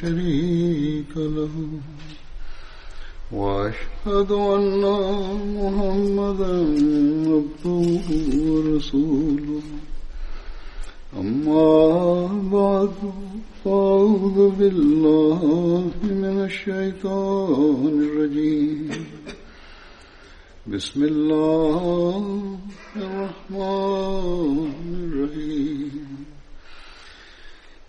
شريك له. وأشهد أن محمدا عبده ورسوله. أما بعد فأعوذ بالله من الشيطان الرجيم. بسم الله الرحمن الرحيم.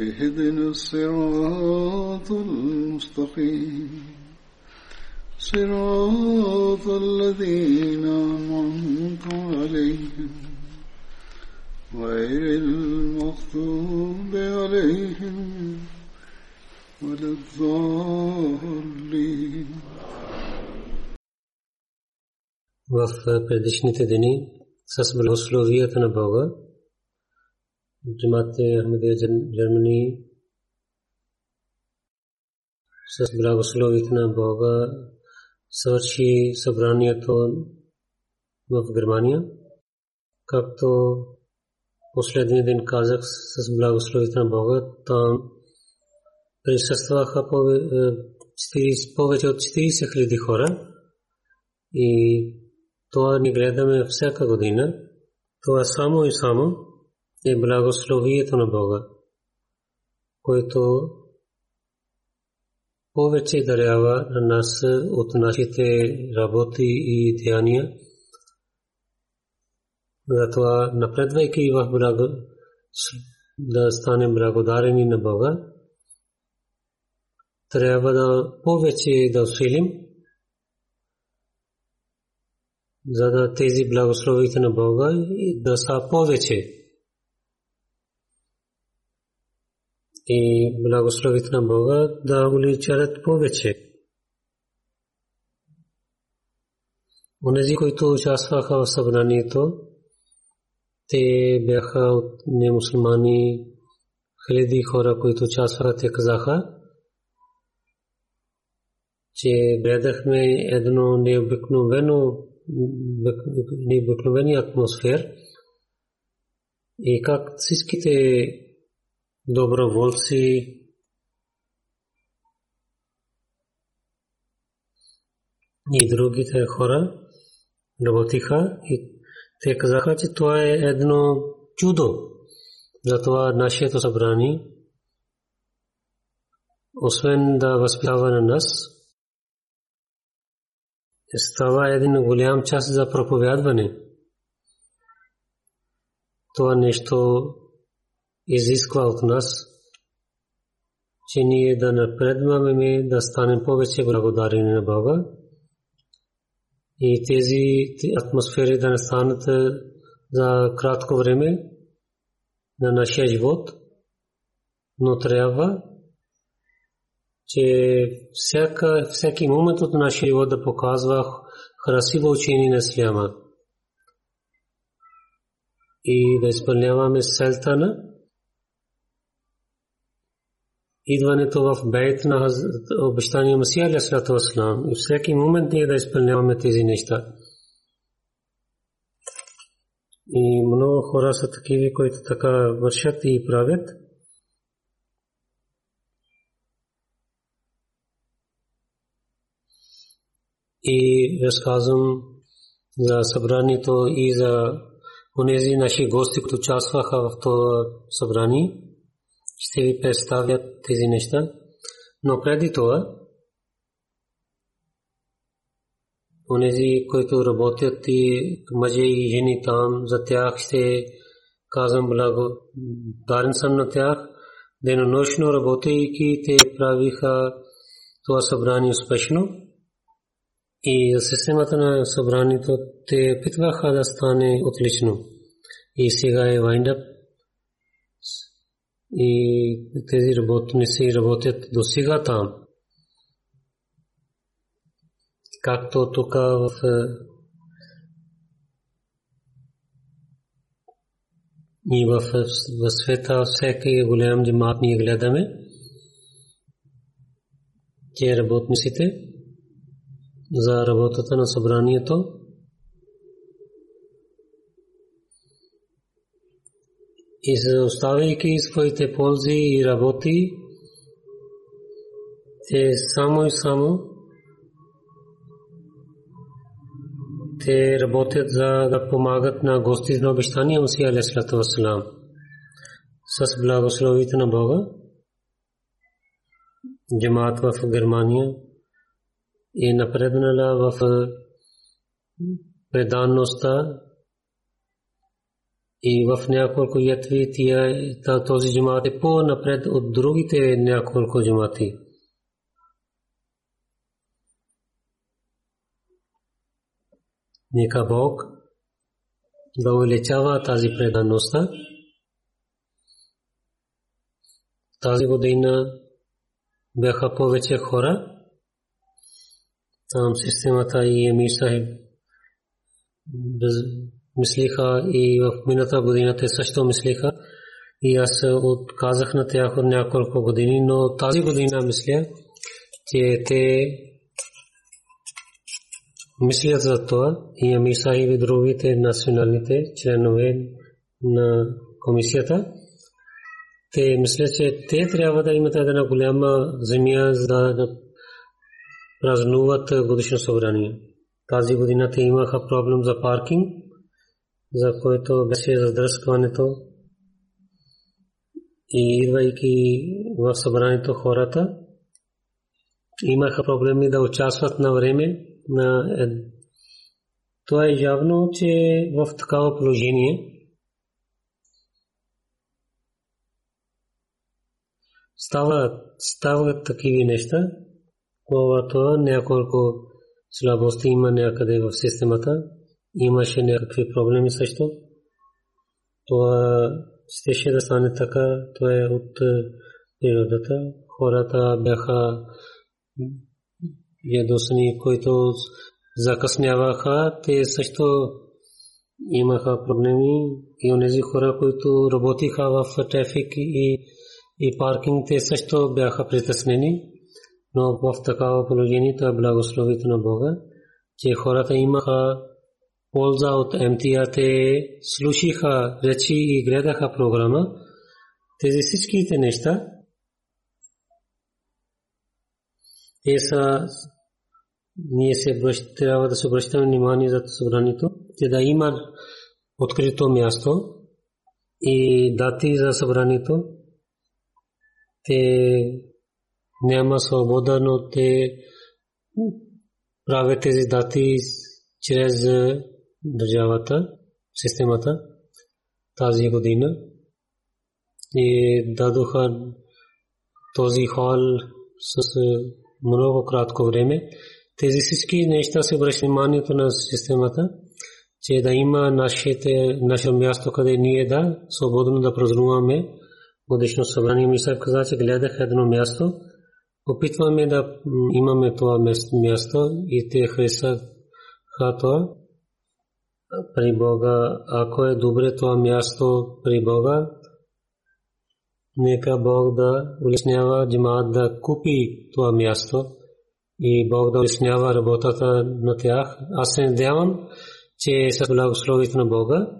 اهدنا الصراط المستقيم صراط الذين أنعمت عليهم غير المغضوب عليهم ولا الضالين в предишните дни с благословията на Бога. Джамате Ахмедия Джермани с благословията на Бога свърши събранието в Германия. Както последния ден казах с благословията на Бога, там присъстваха повече от 40 хиляди хора и това ни гледаме всяка година. Това само и само е благословието на Бога, който повече дарява на нас от нашите работи и деяния. Затова напредвайки в благо, да станем благодарени на Бога, трябва да повече да усилим за да тези благословите на Бога да са повече. И благословите на Бога да уличарят повече. Онези, които участваха в събранието, те бяха от немусулмани, хиляди хора, които участваха, те казаха, че гледахме едно необикновено необикновени атмосфер и как всичките доброволци и другите хора работиха и те казаха, че това е едно чудо. Затова нашето събрание, освен да възпитава на нас, става един голям час за проповядване. Това нещо изисква от нас, че ние да напредваме, да станем повече благодарени на Бога и тези атмосфери да не станат за кратко време на нашия живот, но трябва че всяка, всеки момент от нашия живот да показва красиво учение на Исляма и да изпълняваме селта на идването в бейт на обещания Масия Алясалату Аслам и всеки момент ние да изпълняваме тези неща. И много хора са такива, които така вършат и правят. и разказвам за събранието и за онези наши гости, които участваха в това събрание. Ще ви представят тези неща. Но преди това, онези, които работят и мъже и жени там, за тях ще казвам благодарен съм на тях. Денонощно работейки те правиха това събрание успешно. И за системата на събранието те опитваха да стане отлично. И сега е вайндъп. И тези работници работят до сега там. Както тук в и в, в света всеки голям джамат ние гледаме, че работниците за работата на събранието и за оставяйки своите ползи и работи, те само и само те работят за да помагат на гости на обещания Мусия Алейхиссалату Вассалам с благословите на Бога. Джамаат в Германия е напреднала в преданността и в няколко ятви този джамаат е по-напред от другите няколко джамаати. Нека Бог да увеличава тази предаността. Тази година бяха повече хора. Там системата и Емир Сахиб мислиха и в мината година те също мислиха. И аз отказах на тях от няколко години, но тази година мисля, че те мислят за това и Амир Сахиб и другите националните членове на комисията. Те мислят, че те трябва да имат една голяма земя за да празнуват годишно събрание. Тази година те имаха проблем за паркинг, за който беше задръскването. И идвайки в събранието хората, имаха проблеми да участват на време на това е явно, че в такава положение става, стават такива неща, когато няколко слабости има някъде в системата, имаше някакви проблеми също. Това щеше да стане така, това е от природата. Хората бяха ядосани, които закъсняваха, те също имаха проблеми и онези хора, които работиха в трафик и, и паркинг, те също бяха притеснени. Но в такава положение това е благословите на Бога, че хората имаха полза от МТА, те слушаха речи и гледаха програма. Тези всичките неща, те са ние се трябва да се обръщаме внимание за събранието, че да има открито място и дати за събранието. Те няма свобода, но те правят тези дати чрез държавата, системата тази година и дадоха този хол с много кратко време. Тези всички неща се обръща вниманието на системата, че да има нашите, наше място, къде ние да свободно да празнуваме годишно събрание. Мисля каза, че гледах едно място, опитваме да имаме това място и те харесаха това при Бога. Ако е добре това място при Бога, нека Бог да улеснява джамаат да купи това място и Бог да улеснява работата на тях. Аз се надявам, че с благословието на Бога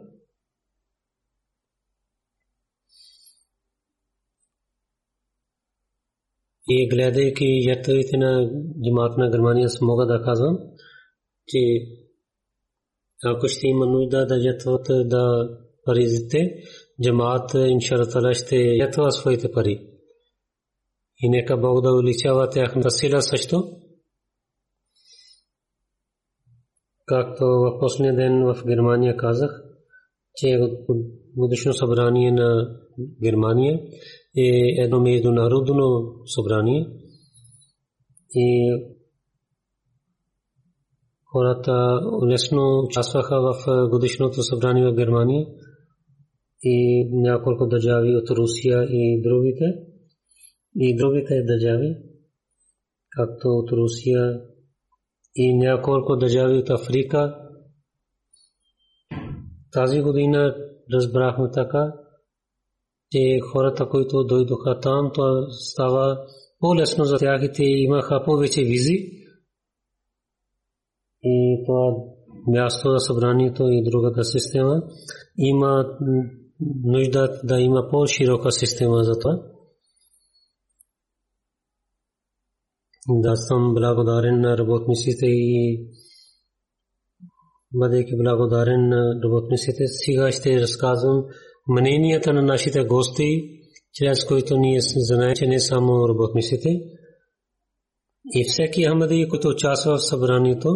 и гледайки ятвите на джамаат на Германия, мога да казвам, че ако ще има нужда да ятват да паризите, джамаат иншалlah ще ятва своите пари. И нека Бог да увеличава тяхната сила също. както в последния ден в Германия казах, че годишно събрание на Германия е едно международно събрание и хората лесно участваха в годишното събрание в Германия и няколко държави от Русия и другите и другите държави, както от Русия и няколко държави от Африка. Тази година разбрахме така, че хората, които дойдоха там, то става по-лесно за тях и те имаха повече визи. И това място на събранието и другата система има нужда да има по-широка система за това. Да съм благодарен на работниците и бъдейки благодарен на работниците, сега ще разказвам мненията на нашите гости, чрез които ние знаем, че не само работниците, и всеки Ахмади, който участва в събранието,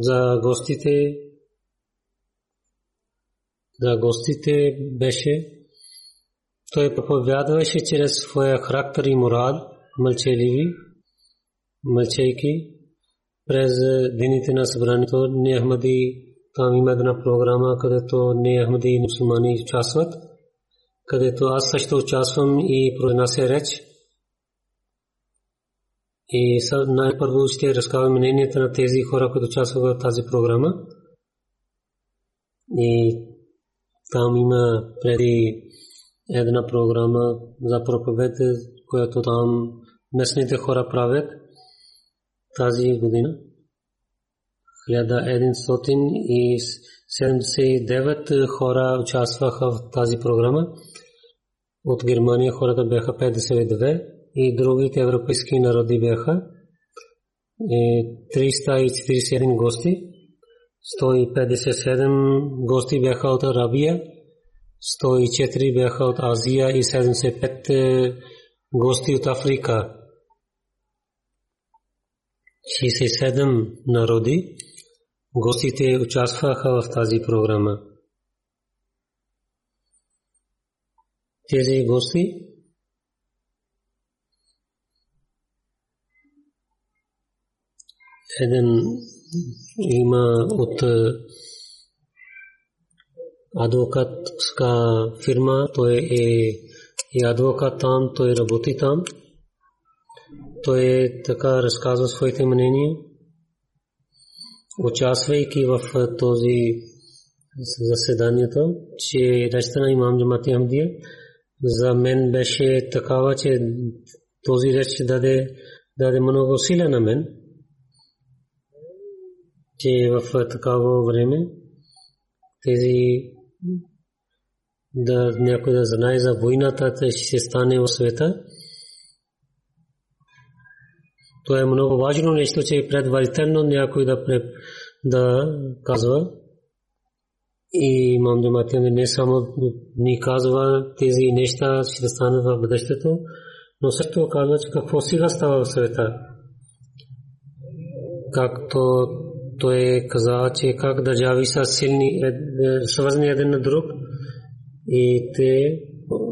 за гостите, за гостите беше, той проповядваше чрез своя характер и морал, мълчаливи, мълчайки през дените на събранието, не Ахмади там има една програма, където не Ахмади и мусулмани участват, където аз също участвам и произнася реч. И най-първо ще разказвам мненията на тези хора, които участват в тази програма. И там има преди една програма за проповед, която там местните хора правят тази година. 1179 хора участваха в тази програма. От Германия хората бяха 52 и другите европейски народи бяха 341 гости. 157 гости бяха от Арабия, 104 бяха от Азия и 75 гости от Африка. 67 народи гостите участваха в тази програма. Тези гости един има от адвокатска фирма, той е и адвокат там, той работи там. Той така разказва своите мнения участвайки в този заседанието, че речта на имам Джамати Ахмадия за мен беше такава, че този реч даде, даде много сила на мен, че в такава време тези да някой да знае за войната, ще стане в света, то е много важно нещо, че предварително някой да, да казва. И имам Джаматия не само ни казва тези неща, ще станат в бъдещето, но също казва, че какво сега става в света. Както той каза, че как държави са силни, е, е, свързани един на друг и те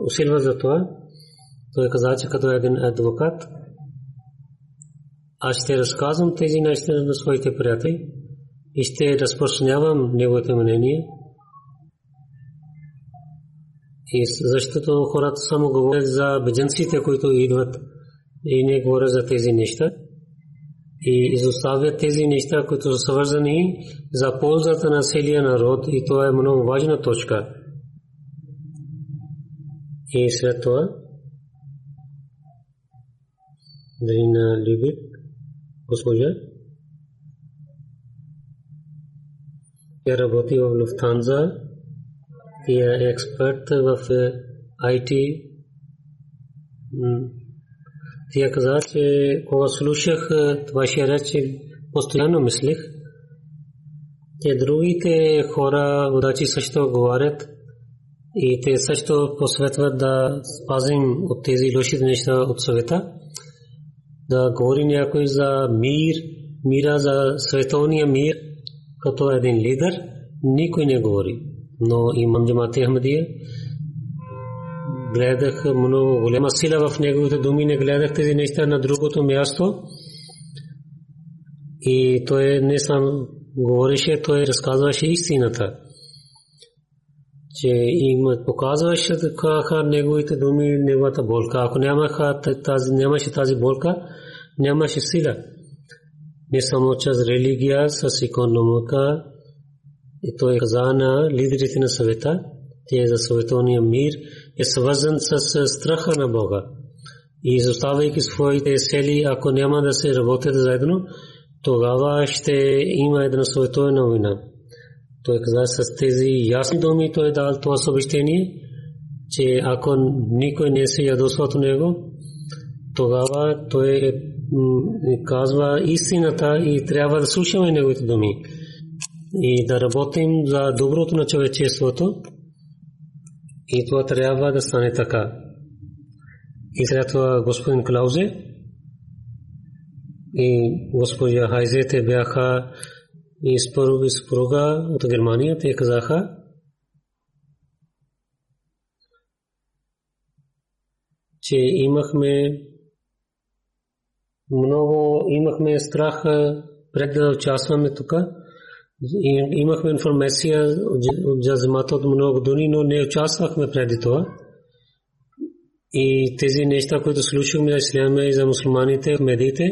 усилват за това. Той каза, че като един адвокат, аз ще разказвам тези неща на своите приятели и ще разпространявам неговото мнение. И защото хората само говорят за беженците, които идват и не говорят за тези неща. И изоставят тези неща, които са свързани за ползата на целия народ и това е много важна точка. И след това Дрина Любит госпожа. Тя работи в Lufthansa. Тя е експерт в IT. Тя каза, че кога слушах вашия реч, постоянно мислих, че другите хора, водачи също говорят и те също посветват да спазим от тези лоши неща от съвета да говори някой за мир, мира за световния мир, като един лидер, никой не говори. Но имам Джамати Ахмадия, гледах много голяма сила в неговите думи, не гледах тези неща на другото място. И той не сам говореше, той разказваше истината. Че им показваше така неговите думи, неговата болка. Ако нямаха тази, нямаше тази болка, нямаше сила. Не само чрез религия, с економика. И той каза на лидерите на съвета, те за световния мир е свързан с страха на Бога. И изоставяйки своите цели, ако няма да се работят заедно, тогава ще има една световна война. Той каза с тези ясни думи, той е дал това съобщение, че ако никой не се ядосва от него, тогава той казва истината и трябва да слушаме неговите думи и да работим за доброто на човечеството и това трябва да стане така. И след това господин Клаузе и госпожа Хайзе те бяха и спруга от Германия. Те казаха, че имахме много, имахме страх пред да участваме тук. Имахме информация от джазмата от много дуни, но не участвахме преди това. И тези неща, които слушахме за исляма и за мусулманите в медиите,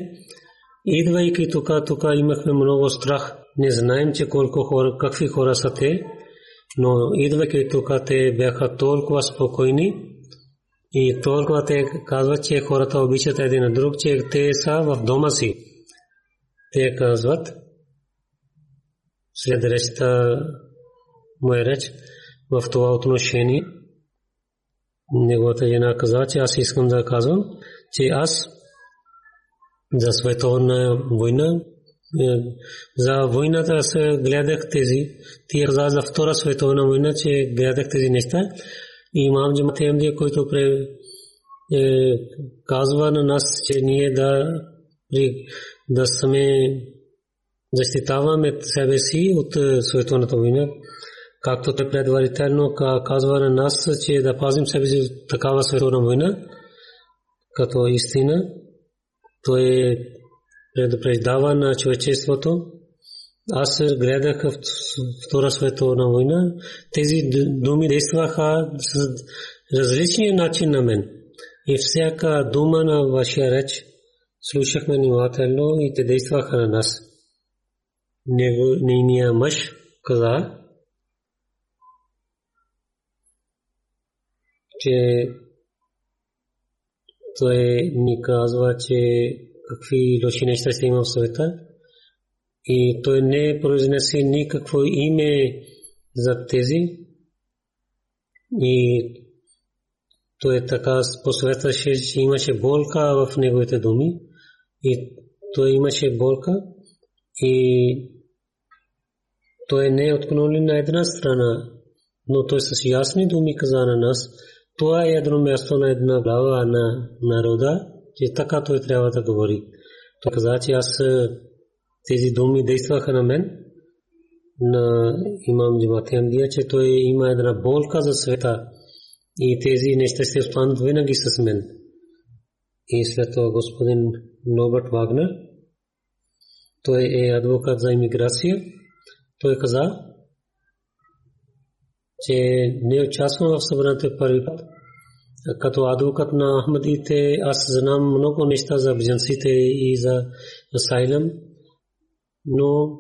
идвайки тук, тук имахме много страх. Не знаем, че колко хора, какви хора са те, но идвайки тук, те бяха толкова спокойни и толкова те казват, че хората обичат един друг, че те са в дома си. Те казват, след речта моя реч в това отношение, неговата жена каза, че аз искам да казвам, че аз за световна война, е, за войната аз гледах тези, каза за втора световна война, че гледах тези неща. И имам Джамат Емдия, който е, казва на нас, че ние да, да сме защитаваме себе си от е, световната война, както те предварително казва на нас, че да пазим себе си от такава световна война, като истина, той предупреждава на човечеството. Аз гледах Втора световна война, тези думи действаха с различни начин на мен. И всяка дума на вашия реч слушахме внимателно и те действаха на нас нейния мъж каза, че той ни казва, че какви лоши неща ще има в света и той не произнесе никакво име за тези и той така посветваше, че имаше болка в неговите думи и той имаше болка и той не е отклонен на една страна, но той с ясни думи каза на нас, това е едно място на една глава на народа, че така той трябва да говори. Той каза, че аз тези думи действаха на мен, на имам Джимати Амдия, че той има една болка за света и тези неща се останат винаги с мен. И след това господин Нобърт Вагнер, той е адвокат за иммиграция. Той каза, че не участвам в събранието първи път. Като адвокат на Ахмадите, аз знам много неща за бежанците и за асайлам, но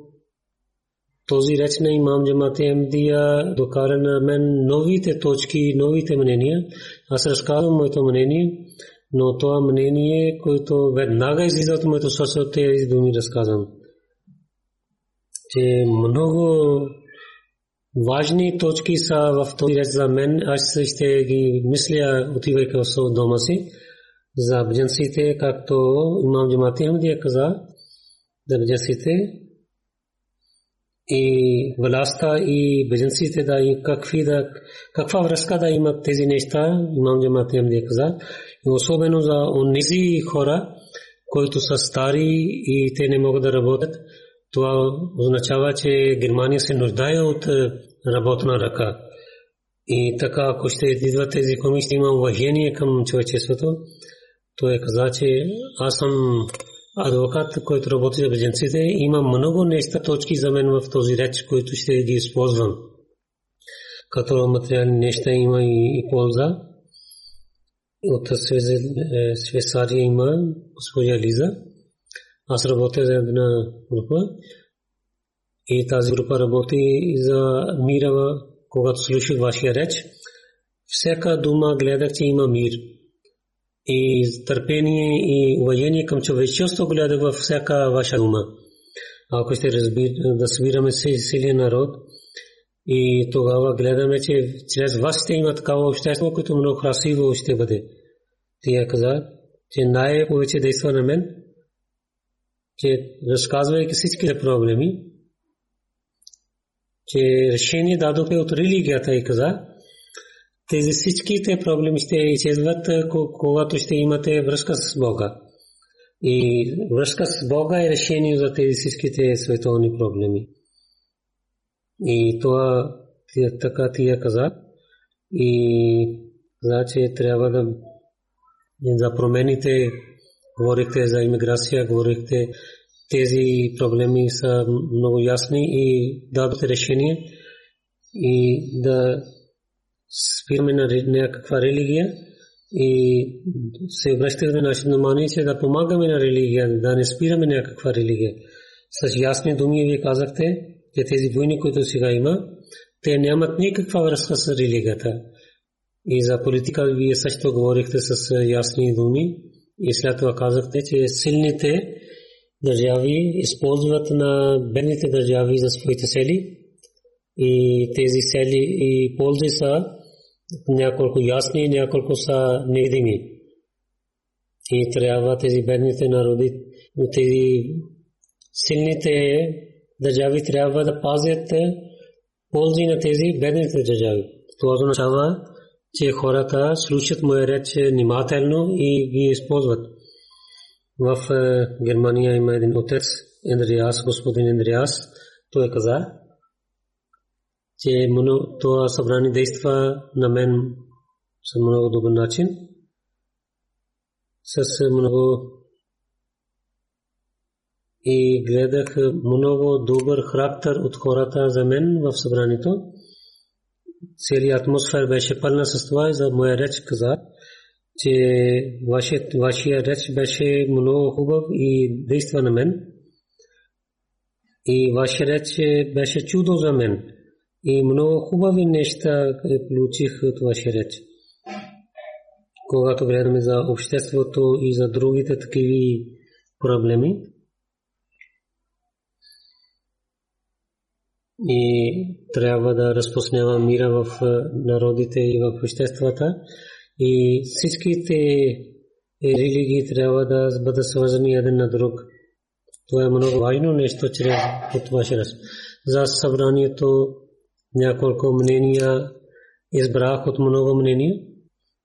този реч на имам Джамати Амдия докара на мен новите точки, новите мнения. Аз разказвам моето мнение, но това мнение, което веднага излиза от моето сърце от тези думи разказвам че много важни точки са в този реч за мен. Аз ще ги мисля, отивайки в дома си, за беженците, както имам Джамати Ахмадия каза, за беженците и властта и беженците да и какви да, каква връзка да имат тези неща, имам Джамати Ахмадия каза, и особено за онези хора, които са стари и те не могат да работят. Това означава, че Германия се нуждае от работна ръка. И така, ако ще идват тези комисии, има уважение към човечеството. Той е каза, че аз съм адвокат, който работи за беженците. Има много неща точки за мен в този реч, които ще ги използвам. Като материални неща има и, полза. От Швейцария има госпожа Лиза. Аз работя за една група. И тази група работи за мира, когато слушах вашия реч. Всяка дума гледах, че има мир и търпение и уважение към човечеството гледа във всяка ваша дума. Ако ще разбир, да събираме се силен народ и тогава гледаме, че чрез вас ще има такава общество, което много красиво ще бъде. Тия каза, че най-повече действа на мен, че разказвайки всички проблеми, че решение дадохме от религията и каза, тези всичките проблеми ще изчезват, когато ще имате връзка с Бога. И връзка с Бога е решение за тези всичките световни проблеми. И това така тия каза. И каза, че трябва да за промените говорихте за иммиграция, говорихте тези проблеми са много ясни и дадохте решение и да спираме на някаква религия и се обръщаме на нашето внимание, да помагаме на религия, да не спираме някаква религия. С ясни думи вие казахте, че тези войни, които сега има, те нямат никаква връзка с религията. И за политика вие също говорихте с ясни думи и след това казахте, че силните държави използват на бедните държави за своите цели и тези цели и ползи са няколко ясни, няколко са невидими. И трябва тези бедните народи, тези силните държави трябва да пазят ползи на тези бедните държави. Това означава, че хората слушат моя реч внимателно и ги използват. В Германия има един отец, Ендриас, господин Ендриас, той каза, че това събрание действа на мен с много добър начин, с много и гледах много добър характер от хората за мен в събранието. Целият атмосфера беше пълна с това и за моя реч каза, че вашия реч беше много хубав и действа на мен. И вашия реч беше чудо за мен и много хубави неща получих от вашия реч. Когато гледаме за обществото и за другите такива проблеми, и трябва да разпространява мира в народите и в обществата и всичките религии трябва да бъдат свързани един на друг. Това е много важно нещо чрез от вашия раз. За събранието няколко мнения избрах от много мнения.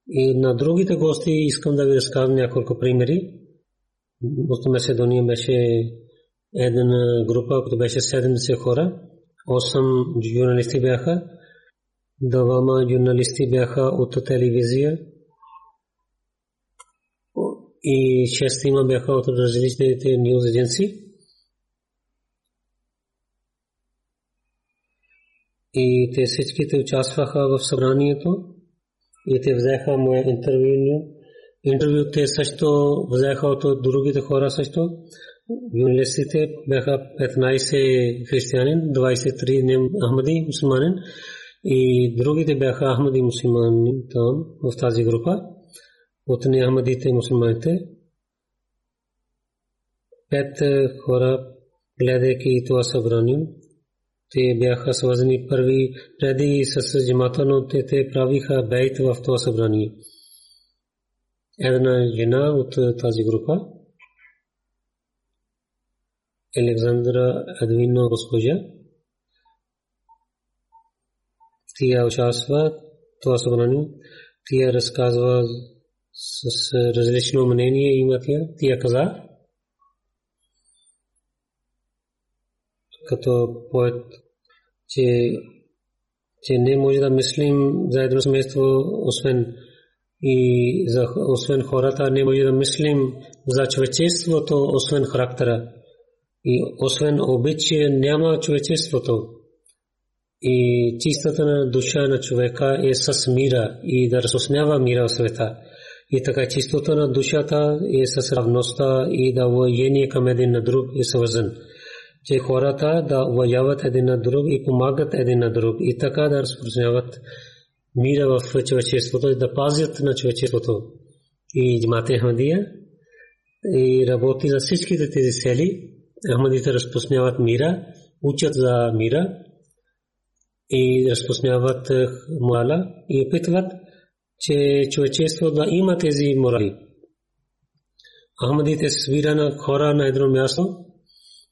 И на другите гости искам да ви разказвам няколко примери. От Маседония беше една група, която беше 70 хора. 8 журналисти бяха. Двама журналисти бяха от телевизия. И шестима бяха от различните нюз агенции. И те всичките участваха в събранието и те взеха мое интервю. Интервю те също взеха от другите хора също. Юнилистите бяха 15 християнин, 23 Ахмади мусулманин и другите бяха Ахмади мусулмани там в тази група. От не Ахмадите мусулманите. Пет хора гледайки това събрание те бяха свързани първи преди с джамата, но те, те правиха бейт в това събрание. Една жена от е, тази група, Александра Адвино госпожа, тя участва това събрание, тя разказва с различно мнение има тя, тя каза, като поет че, че не може да мислим за едно семейство, освен и за, освен хората, не може да мислим за човечеството, освен характера. И освен обичие няма човечеството. И чистата на душа на човека е с мира и да разоснява мира в света. И така чистота на душата е с равността и да воение към един на друг е свързан. Че хората да вояват един на друг и помагат един на друг и така да разпространяват мира в човечеството и да пазят на човечеството. И Джамат Ахмадия и работи за всичките тези цели. Ахмадите разпространяват мира, учат за мира и разпространяват морала и опитват че човечество да има тези морали. Ахмадите свира на хора на едно място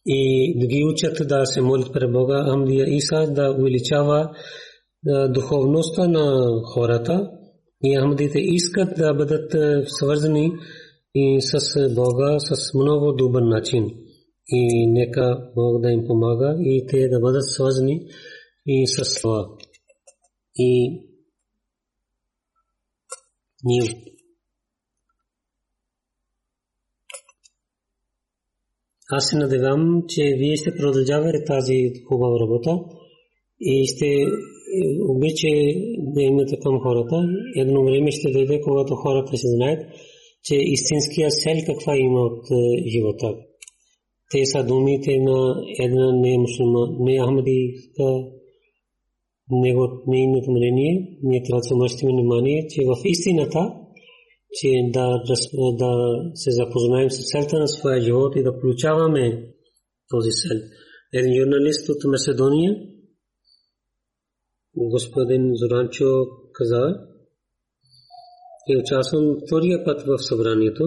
и да ги учат да се молят пред Бога. Ахмадия Иса да увеличава духовността на хората и Ахмадите искат да бъдат свързани и с Бога с много добър начин. И нека Бог да им помага и те да бъдат свързани и с това. И ние аз се надявам, че вие ще продължавате тази хубава работа и ще обича да имате към хората. Едно време ще дойде, когато хората ще знаят, че истинския сел каква има от е, живота. Те са думите на една не муслима, не ахмадийска нейното мнение, ние трябва да се внимание, че в истината, че да, да се запознаем с целта на своя живот и да получаваме този цел. Един журналист от Македония, господин Зоранчо каза, и участвам втория път в събранието.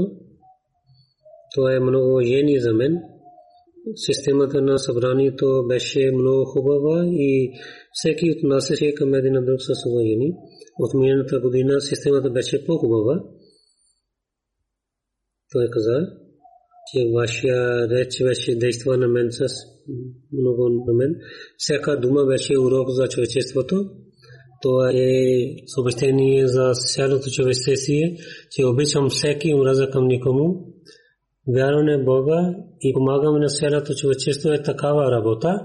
Това е много уважение за мен. Системата на събранието беше много хубава и всеки от нас е към един друг с уважение. От миналата година системата беше по-хубава. Той каза, че вашия реч беше действа на мен с много на мен. Всяка дума беше урок за човечеството. Това е съобщение за цялото човечествие, че обичам всеки омраза към никому. Вярване Бога и помагаме на цялото човечество е такава работа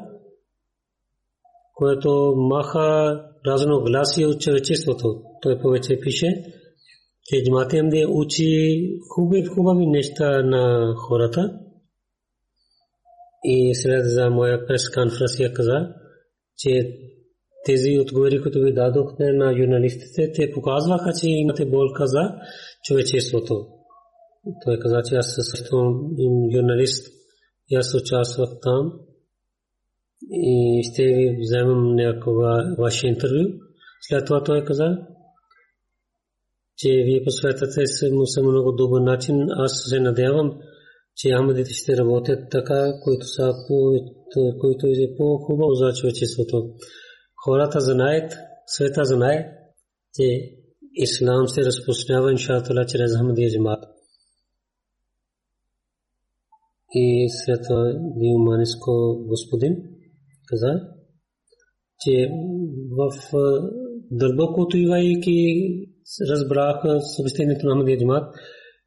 което маха разногласие от човечеството. Той повече пише, че Джаматиям да учи хубави, хубави неща на хората. И след за моя прес конференция каза, че тези отговори, които ви дадохте на журналистите, те показваха, че имате болка за човечеството. Той каза, че аз също журналист и аз участвах там и ще ви вземам някога ваше интервю. След това той каза, че вие посветате се му съм много добър начин. Аз се надявам, че Ахмадите ще работят така, които са които е по-хубаво за човечеството. Хората знаят, света знае, че ислам се разпространява иншаатала чрез Ахмадия джамат. И след това Диманиско господин каза, че в дълбокото ивайки разбраха съобщението на Ахмадия Джамат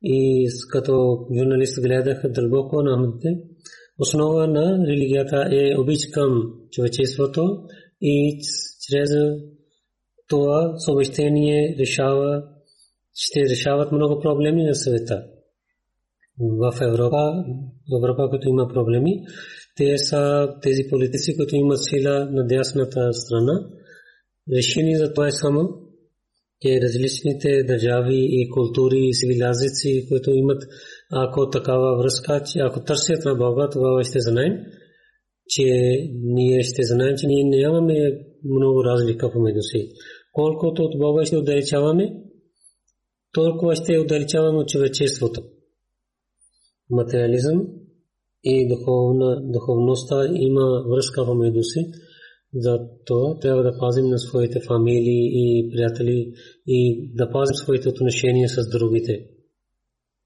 и като журналист гледаха дълбоко на Ахмадите. Основа на религията е обич към човечеството и чрез това съобщение решава, ще решават много проблеми на света. В Европа, Европа, като има проблеми, те са тези политици, които имат сила на дясната страна. Решени за това е само, че различните държави и култури и цивилизации, които имат ако такава връзка, че ако търсят на Бога, тогава ще знаем, че ние ще знаем, че ние нямаме много разлика помежду си. Колкото от Бога ще отдалечаваме, толкова ще отдалечаваме от човечеството. Материализъм и духовна, духовността има връзка помежду си. За трябва да пазим на своите фамилии и приятели и да пазим своите отношения с другите.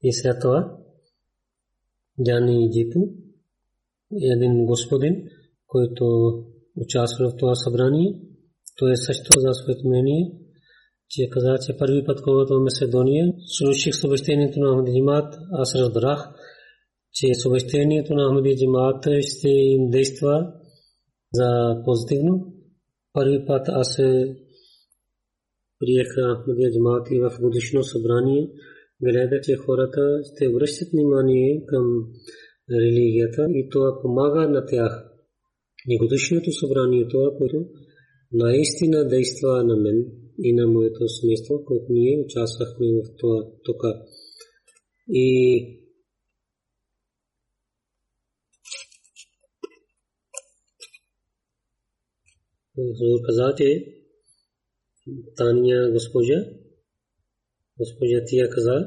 И след това Джани Джипу, един господин, който участва в това събрание. Той е също за своето мнение, че каза, че първи път, когато в Маседония слушах съобщението на Ахмади Джимат, аз разбрах, че съобщението на Ахмади ще им действа за позитивно. Първи път аз приеха Ахмадия Джимат и в годишно събрание гледа, че хората ще връщат внимание към религията и това помага на тях. И годишното събрание това, което наистина действа на мен и на моето семейство, което ние участвахме в това тук. И Хузур каза, че Тания госпожа, госпожа Тия каза,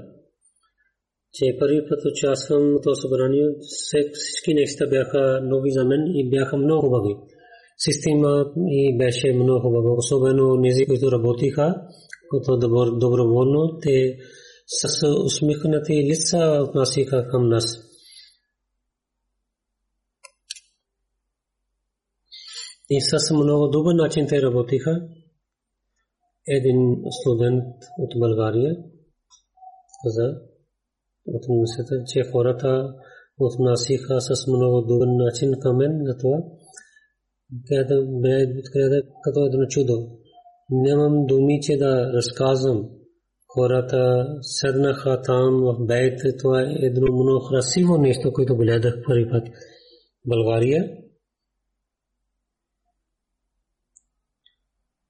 че първи път участвам в това събрание, всички неща бяха нови за мен и бяха много хубави. Система и беше много хубава, особено нези, които работиха, които доброволно, те с усмихнати лица отнасиха към нас. И с много добър начин те работиха. Един студент от България каза, от университета, че хората отнасиха с много добър начин към мен за това. Като едно чудо. Нямам думи, че да разказвам. Хората седнаха там в бейт. Това е едно много красиво нещо, което гледах първи път. България.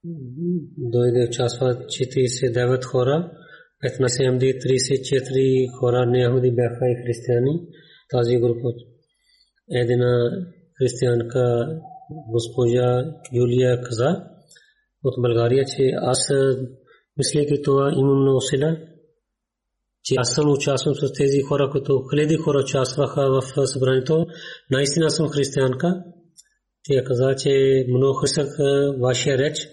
Дойде участва 49 хора. 15 Амди 34 хора неахмади бяха и християни. Тази група една християнка госпожа Юлия каза от България, че аз мислейки това имам много сила, че аз съм участвал с тези хора, които хиляди хора участваха в събранието. Наистина съм християнка. Тя каза, че много харесах вашия реч,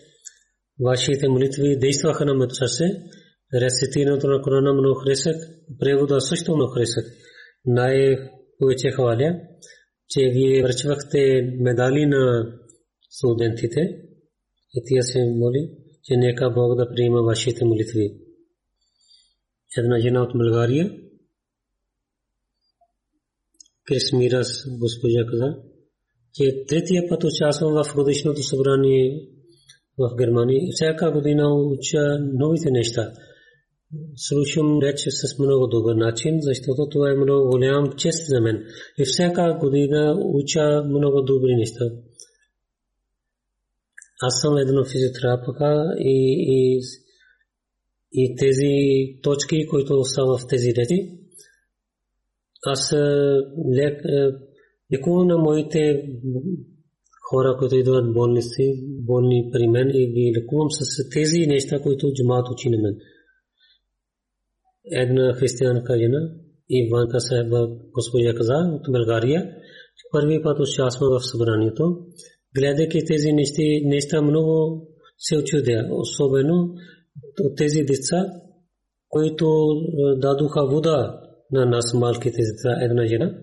вашите молитви действаха на моето сърце рецитирането на Корана много харесах, превода също много харесах. Най-повече хваля, че вие връчвахте медали на студентите и тия се моли, че нека Бог да приема вашите молитви. Една жена от България, Кесмирас госпожа каза, че третия път участвам в годишното събрание в Германия. Всяка година уча новите неща слушам реч с много добър начин, защото това е много голям чест за мен. И всяка година уча много добри неща. Аз съм едно физиотерапевта и, и, и тези точки, които остава в тези речи, аз лек, лекувам на моите хора, които идват болници, болни при мен и ги лекувам с тези неща, които джумат учи на мен една християнка жена, Иванка Сахеба госпожа каза от България, първи път участва в събранието. Гледайки тези неща, много се очудя, особено от тези деца, които дадоха вода на нас малките деца, една жена.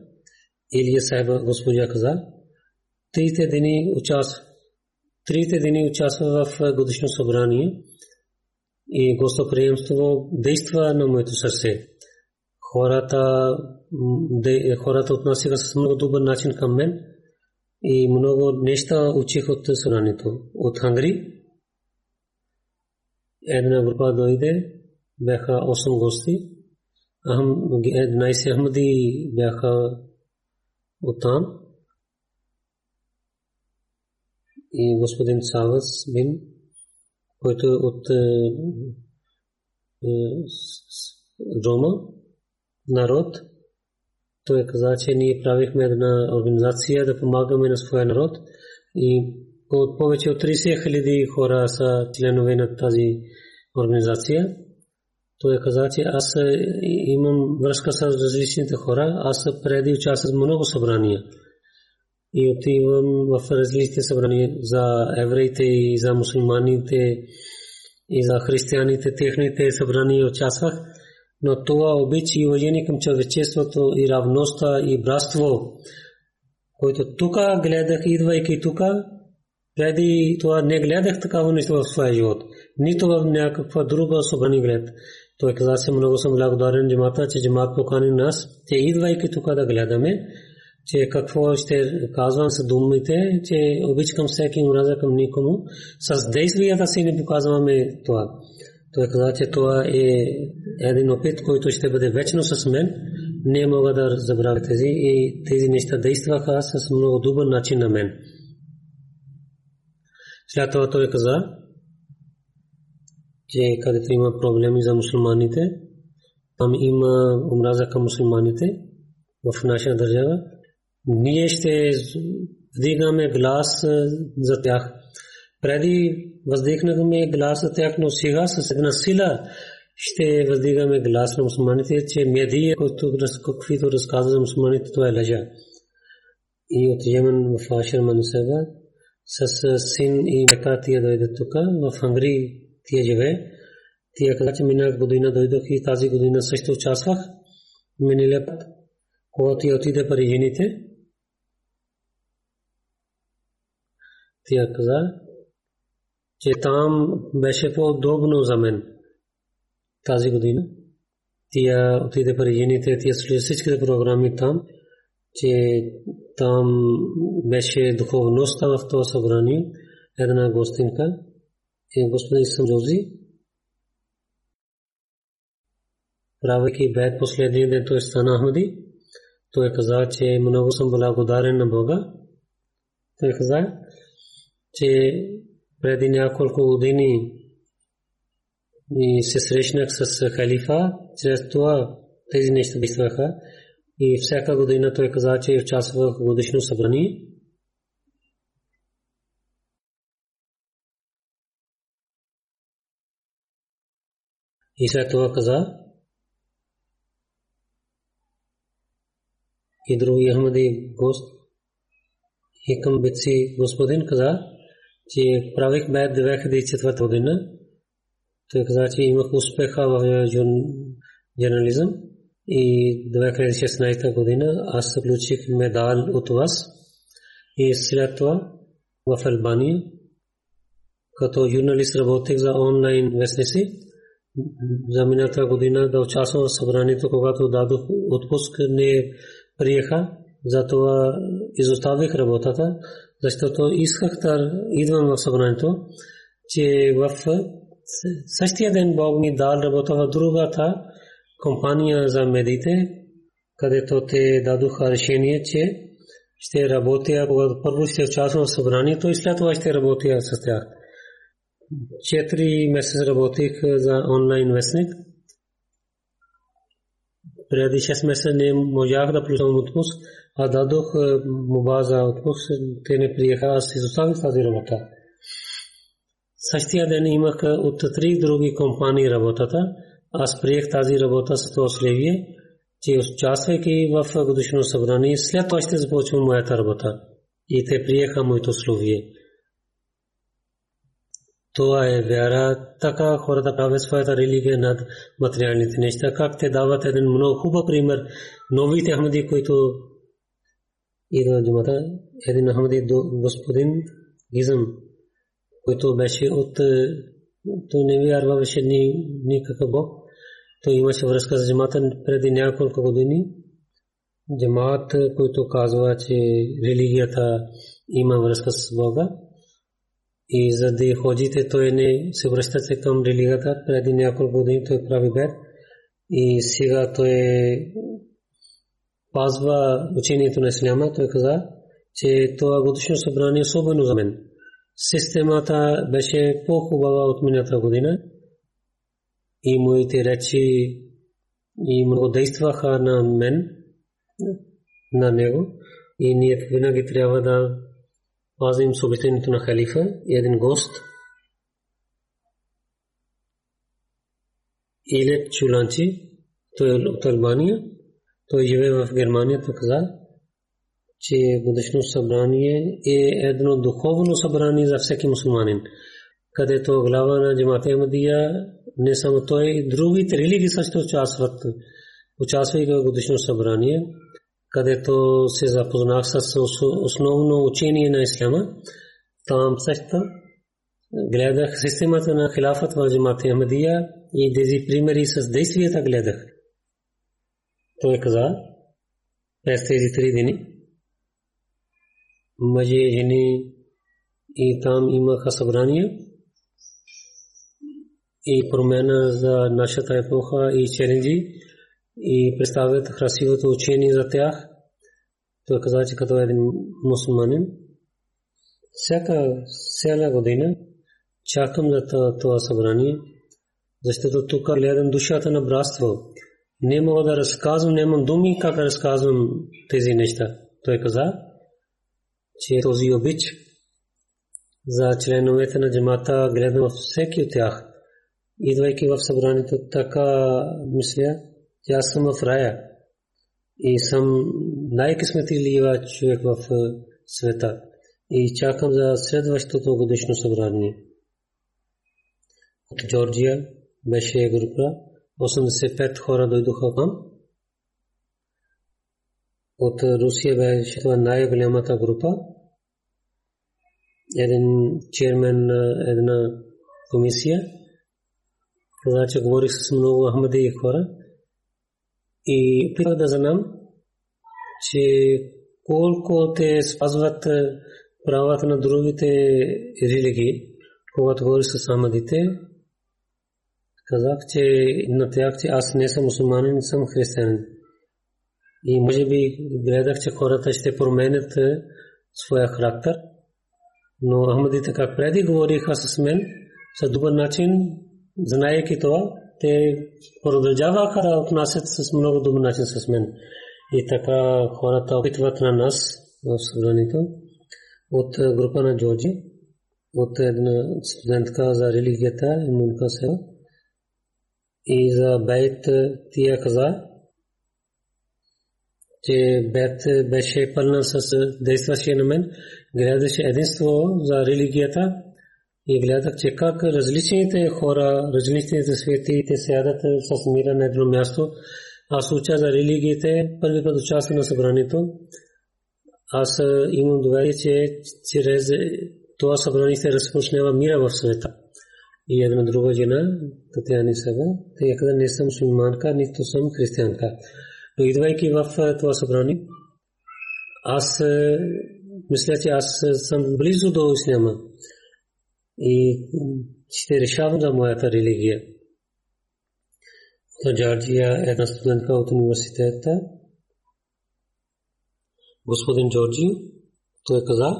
Илия Сахеба госпожа каза, трите дни участва. Трите дни участва в годишно събрание и гостоприемство действа на моето сърце. Хората, хората отнасяха с много добър начин към мен и много неща учих от събранието. От Хангри една група дойде, бяха 8 гости. 11 Ахмади бяха оттам. И господин Савас бин който от Рома, народ, той каза, че ние правихме една организация да помагаме на своя народ и от повече от 30 хиляди хора са членове на тази организация. Той каза, че аз имам връзка с различните хора. Аз преди участвах в много събрания и отивам в различни събрания за евреите и за мусулманите и за християните, техните събрания участвах. Но това обич и уважение към човечеството и равността и братство който тук гледах, идвайки тук, преди това не гледах такава нещо в своя живот. Нито в някаква друга събрани глед. Той каза, че много съм благодарен джамата, че джамат покани нас, че идвайки тук да гледаме, че какво ще казвам с думите, че обичам всеки мраза към никому. С действията си не показваме това. Той каза, че това е един опит, който ще бъде вечно с мен. Не мога да забравя тези и тези неща действаха с много добър начин на мен. След това той каза, че където има проблеми за мусулманите, там има омраза към мусулманите в наша държава. Ние ще вдигаме глас за тях. Преди въздигнахме глас за тях, но сега с една сила ще въздигаме глас на мусулманите, че медия, каквито разказва за мусулманите, това е лъжа. И от Йемен в Ашер Манисега с син и мека тия дойде тук, в Ангри тия живее. Тия каза, че минах година дойдох и тази година също участвах. Миналия път, когато я отиде при жените, тя каза, че там беше по-удобно за мен тази година. Тя отиде при жените, тя слуша всичките програми там, че там беше духовността в това събрание, една гостинка, и господин Самджози, правейки бед последния ден, той стана Ахмади, той каза, че много съм благодарен на Бога. Той каза, че преди няколко години и се срещнах с халифа, чрез това тези неща действаха и всяка година той каза, че участва в годишно събрание. И след това каза, и други Ахмади гост, и към бици господин каза, че правих бед 2004 година. Той каза, че имах успеха в журнализъм и 2016 година аз получих медал от вас и след това в Албания като журналист работех за онлайн вестници. За миналата година да участвам в събранието, когато дадох отпуск, не приеха, затова изоставих работата, защото исках да идвам в събранието, че в същия ден Бог ми дал работа в другата компания за медиите, където те дадоха решение, че ще работя, първо ще участвам в събранието и след това ще работя с тях. Четири месеца работих за онлайн вестник. Преди 6 месеца не можах да получавам отпуск, а дадох моба за отпуск. Те не приеха, аз изоставих тази работа. Същия ден имах от три други компании работата. Аз приех тази работа с това условие, че участвайки в годишно събрание, след това ще започвам моята работа. И те приеха моето условие. Това е вяра, така хората правят своята религия над материалните неща. Как те дават един много хубав пример. Новите Ахмади, които идва думата, един Ахмади господин Гизъм, който беше от той не вярваше ни никакъв Бог. Той имаше връзка с джамата преди няколко години. Джамат, който казва, че религията има връзка с Бога. И за да ходите, той не се връщате към религията. Преди няколко години той прави бед. И сега той пазва учението на Исляма. Той каза, че това годишно събрание е особено за мен. Системата беше по-хубава от миналата година. И моите речи и много действаха на мен, на него. И ние винаги трябва да пазим съобщението на халифа и един гост Илек Чуланчи, той е от Албания, той живее в Германия, каза, че годишно събрание е едно духовно събрание за всеки мусулманин, където глава на джамата Ахмадия не само той, другите религии също участват. Участвайки в годишно събрание, където се запознах с основно учение на исляма. Там също гледах системата на хилафът в джамат Ахмадия и тези примери с действията гледах. Той каза, през тези три дни, мъже, жени и там имаха събрания и промена за нашата епоха и челенджи и представят красивото учение за тях. Той каза, че като един мусулманин, всяка цяла година чакам за това събрание, защото тук гледам душата на братство. Не мога да разказвам, нямам думи как разказвам тези неща. Той каза, че този обич за членовете на джамата гледам всеки от тях. Идвайки в събранието, така мисля, че аз съм в рая и съм най-късметлива човек в света и чакам за следващото годишно събрание. От Джорджия беше група, 85 хора дойдоха там. От Русия беше това най-голямата група. Един чермен на една комисия. Каза, че говорих с много ахмади хора. И опитах да знам, че колко те спазват правата на другите религии, когато говори с ахмадите, казах, че на тях, че аз не съм мусулманин, съм християнин. И може би гледах, че хората ще променят своя характер. Но Ахмадите как преди говориха с мен, с добър начин, знаеки това, те продължаваха да отнасят с много добър начин с мен. И така хората опитват на нас в събранието от група на Джорджи, от една студентка за религията Мунка Сева и за бейт тия каза, че бейт беше пълна с действащия на мен, гледаше единство за религията и гледах, че как различните хора, различните свети, те сядат с мира на едно място. Аз уча за религиите, първи път участвам на събранието. Аз имам доверие, че чрез това събрание се разпочнава мира в света и една друга жена, Татьяна Сава, тя каза, не съм мусулманка, нито съм християнка. Но идвайки в това събрание, аз мисля, че аз съм близо до исляма и ще решавам за моята религия. То Джорджия е една студентка от университета. Господин Джорджи, той каза,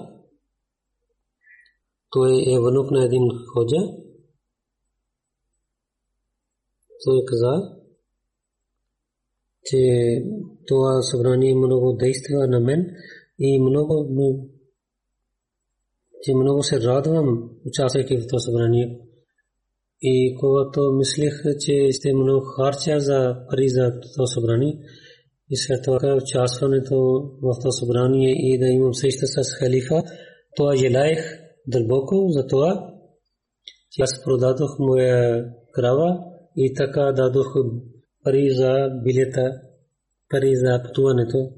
той е внук на един ходжа, той каза, че това събрание много действа на мен и много, че много се радвам, участвайки в това събрание. И когато мислех, че сте много харча за пари за това събрание, и след това участването в това събрание и да имам среща с халифа, това желаех дълбоко за това, че аз продадох моя крава и така дадох пари за билета, пари за пътуването.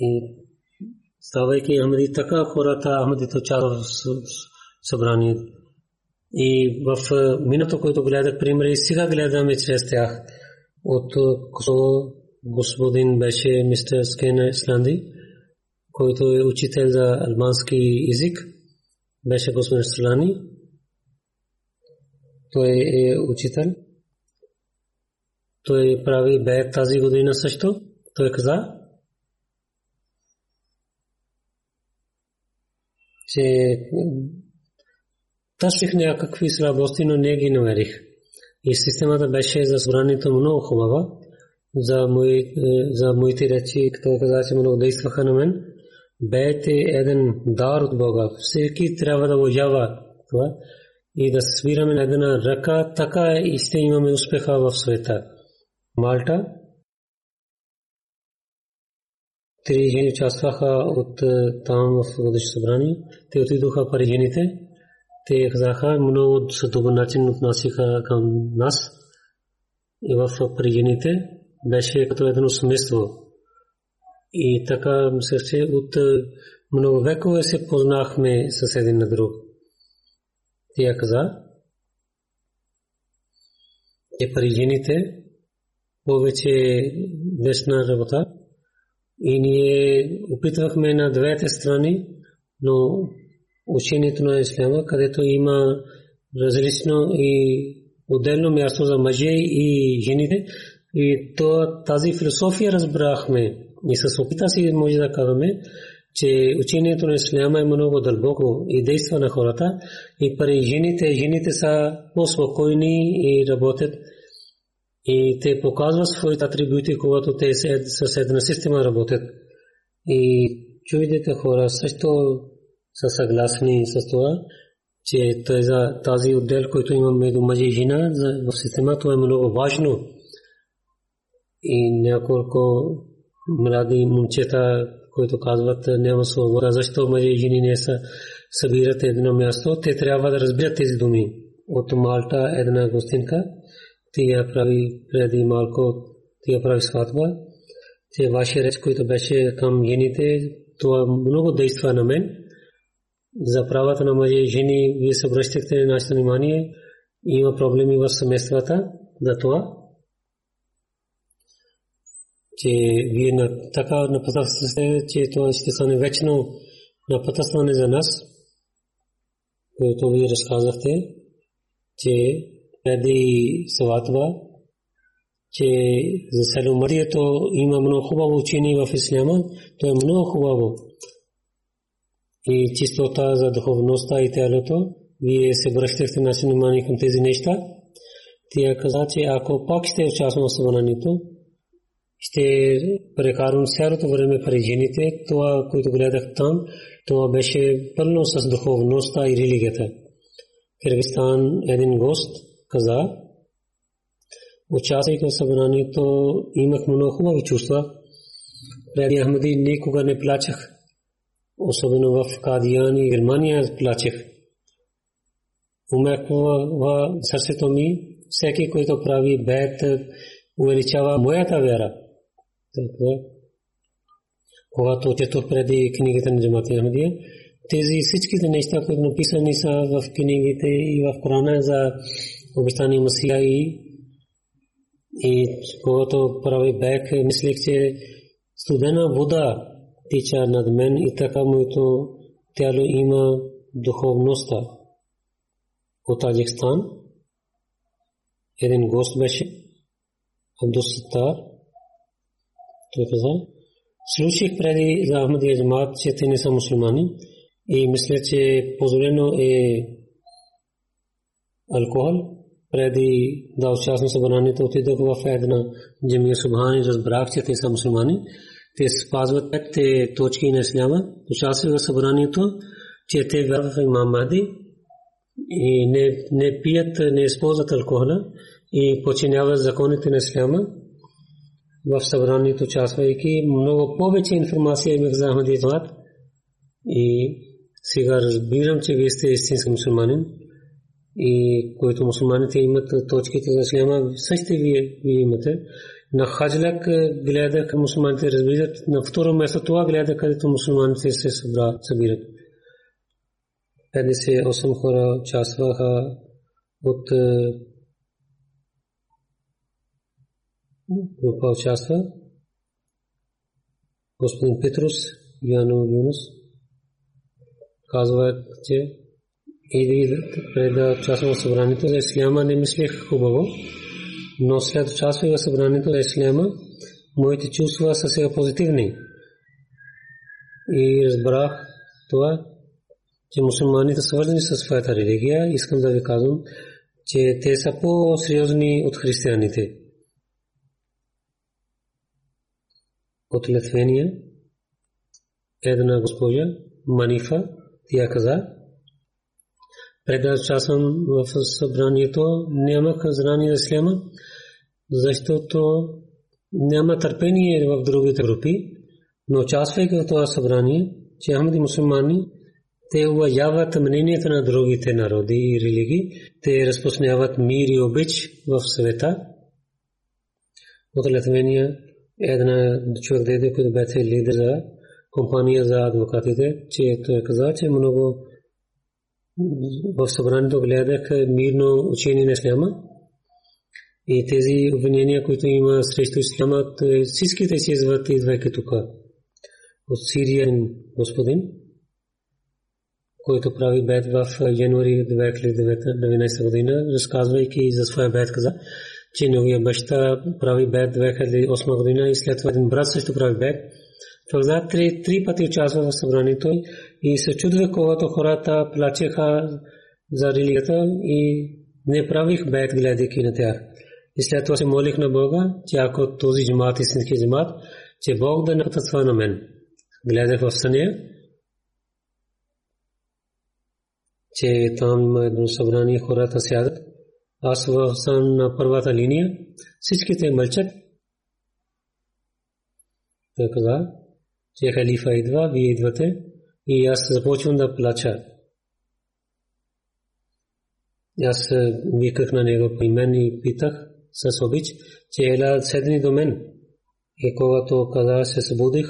И ставайки Ахмади, така хората участват в събрание. И в минато, което гледах примери, сега гледаме чрез тях. От Косово господин беше мистер Скена Исланди, който е учител за албански език. Беше господин Слани. Той е учител. Той прави бе тази година също. Той каза, че търсих някакви слабости, но не ги намерих. И системата беше за събранието много хубава. За, мои, за моите речи, като каза, че много действаха на мен. Бейт е един дар от Бога. Всеки трябва да уважава това и да свираме на една ръка, така и ще имаме успеха в света. Малта. Три жени участваха от там в годишно събрание. Те отидоха при жените. Те казаха, много с добър начин отнасяха към нас. И в при жените беше като едно семейство. И така мисля, от много векове се познахме с един на друг. Тя каза, че парижините повече днешна работа и ние опитвахме на двете страни, но учението на исляма, където има различно и отделно място за мъже и жените. И то, тази философия разбрахме. И с опита си може да казваме, че учението на исляма е много дълбоко и действа на хората. И пари жените, жените са по-спокойни и работят. И те показват своите атрибути, когато те с една система работят. И чуйдете хора също са съгласни с това, че тази отдел, който има между мъже и жена, в системата е много важно. И няколко млади момчета, които казват няма свобода, защо мъже и жени не са събират едно място, те трябва да разбират тези думи. От Малта една гостинка, тя прави преди малко, тя прави сватба, че вашия реч, който беше към жените, това много действа на мен. За правата на мъже и жени, вие се обръщахте нашето внимание, има проблеми в семействата, за това, че вие на, така напътствате, че това ще стане вечно напътстване за нас, което ви разказахте, че преди сватба, че за селомарието има много хубаво учение в Исляма, то е много хубаво и чистота за духовността и тялото, вие се връщахте на внимание към тези неща. Тя каза, че ако пак сте участвали в събранието, ще прекарам цялото време при жените. Това, което гледах там, това беше пълно с духовността и религията. Киргизстан един гост каза, участвайки в събранието, имах много хубави чувства. Преди Ахмади никога не плачах особено в Кадиян и Германия плачех. Умеква сърцето ми, всеки, който прави бед, увеличава моята вяра. Когато четох преди книгите на Джамати Ахмадия, тези всичките неща, които написани са в книгите и в Корана за обещания Масия и и когато прави бек, мислех, че студена вода тича над мен и така моето тяло има духовността. От Таджикстан един гост беше Абдусатар. Той каза, слушах преди за Ахмадия Джамаат, че те не са мусулмани и мисля, че позволено е алкохол. Преди да участвам събранието, отидох в една джамия Субхани, разбрах, че те са мусулмани. Те спазват петте точки на исляма, участват в събранието, че те вярват в имам Мади и не, не пият, не използват алкохола и починяват законите на исляма. В събранието участвайки. Много повече информация имах за Ахмади Тват и сега разбирам, че вие сте истински мусулманин и които мусулманите имат точките за исляма, същите вие, вие имате на хаджлак гледа към мусулманите разбират. На второ място това гледа, където мусулманите се събират. 58 хора участваха от група участва. Господин Петрус, Яно Юнус, казва, че или пред в събранието за исляма не мислех хубаво но след участие в събранието на Исляма, моите чувства са сега позитивни. И разбрах това, че мусулманите са свързани с своята религия. Искам да ви казвам, че те са по-сериозни от християните. От Литвения една госпожа Манифа, тя каза, пред да участвам в събранието, нямах знание за исляма, защото няма търпение в другите групи, но участвайки в това събрание, че Ахмади мусулмани, те уважават мнението на другите народи и религии, те разпространяват мир и обич в света. От Литвения една човек даде, който беше лидер за компания за адвокатите, че той каза, че много в събранието гледах мирно учение на исляма и тези обвинения, които има срещу исляма, всичките си извърти идвайки тук от Сирия господин, който прави бед в януари 2019 година, разказвайки за своя бед каза, че неговия баща прави бед 2008 година и след това един брат също прави бед. Тогава три, три пъти участва в събранието се чудва, когато хората плачеха за религията и не правих бед, гледайки на тях. И след това се молих на Бога, че ако този джимат, истински джимат, че Бог да не на мен. Гледах в съня, че там едно събрание хората сядат. Аз съм на първата линия, всичките мълчат. Той каза, че халифа идва, вие идвате и аз започвам да плача. Аз виках на него по имен и питах с обич, че ела седни до мен. И когато каза се събудих,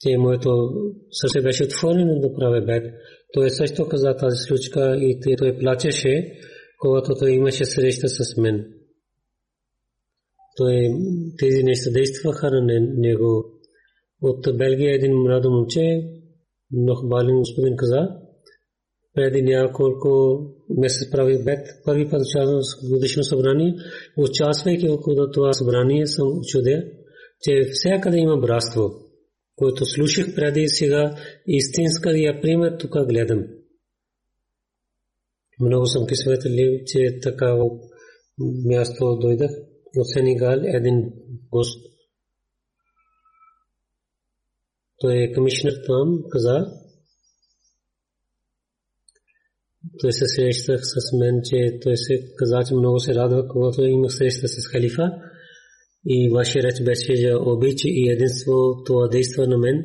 че моето сърце беше отворено да прави бед. Той също каза тази случка и той плачеше, когато той имаше среща с мен. Той тези неща действаха на него. От Белгия един младо момче, много бален господин каза, преди няколко месец прави бед, първи път участвам в годишно събрание, участвайки около това събрание съм чудя, че всякъде има братство който слушах преди сега, истинска я пример тук гледам. Много съм кисветлив, че такава място дойдах от Сенегал, един гост. Той е комишнер там, каза. Той се срещах с мен, че той се каза, че много се радва, когато имах среща с халифа и ваше реч беше за обич и единство, това действа на мен.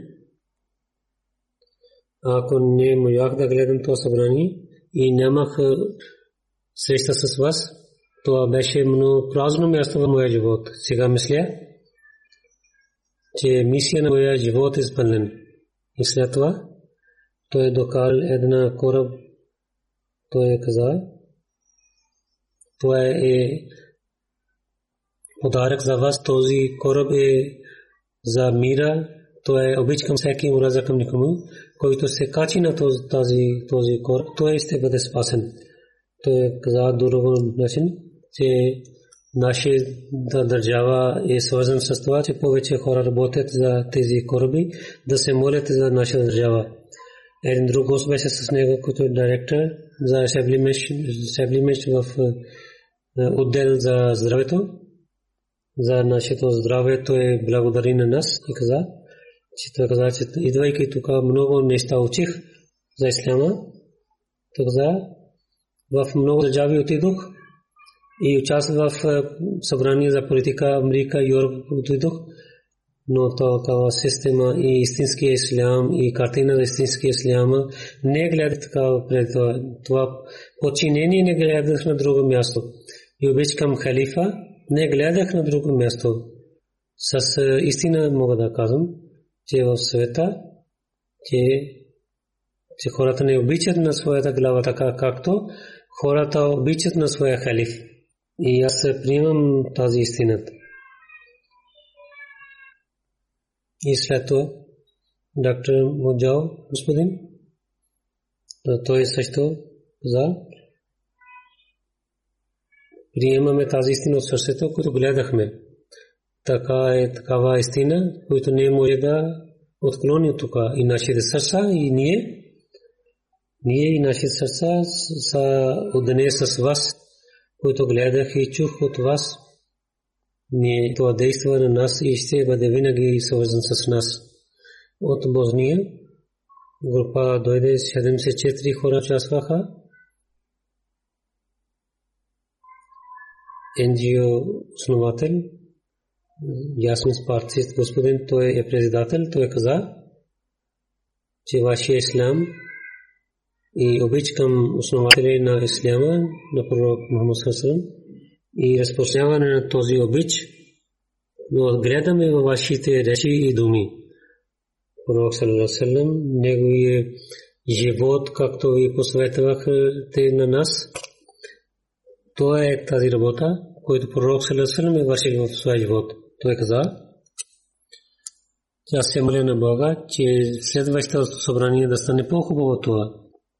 Ако не можах да гледам това събрание и нямах среща с вас, това беше много празно място в моя живот. Сега мисля, че мисия на моя живот е изпълнен. И след това той е докал една кораб, той е каза, това е подарък за вас. Този кораб е за мира. Той е обич към всеки ураза към никому, който се качи на този, този кораб, той ще бъде спасен. Той каза друго начин, че нашата държава е свързана с това, че повече хора работят за тези кораби, да се молят за нашата държава. Един друг гост беше с него, който е директор за establishment в е, отдел за здравето за нашето здраве, той благодари на нас и каза, че той каза, че идвайки тук много неща учих за исляма. Той каза, в много държави отидох и участвах в е, събрание за политика Америка Европа отидох, но такава система и истинския ислям и картина за истинския ислям не гледах така пред това. Това подчинение не гледах на друго място. И обичкам халифа, не гледах на друго място. С истина мога да казвам, че в света, че, че хората не обичат на своята глава така както хората обичат на своя халиф. И аз приемам тази истина. И след това доктор Моджао, господин, той също каза, приемаме тази истина от сърцето, което гледахме. Така е такава истина, която не може да отклони тук и нашите сърца, и ние. Ние и нашите сърца са отдане с вас, които гледах и чух от вас. Ние това действа на нас и ще бъде винаги свързан с нас. От Бозния група дойде 74 хора участваха NGO основател, ясен партист господин, той е председател, той каза, че вашия ислам и обич към основатели на исляма, на пророк Мухаммад Сасалам, и разпространяване на този обич но гледаме във вашите речи и думи. Пророк Салалалам, неговия живот, както ви посветвахте на нас, това е тази работа, която пророк Салалалам е вършил в своя живот. Той каза, тя се моля на Бога, че следващото събрание да стане по-хубаво това.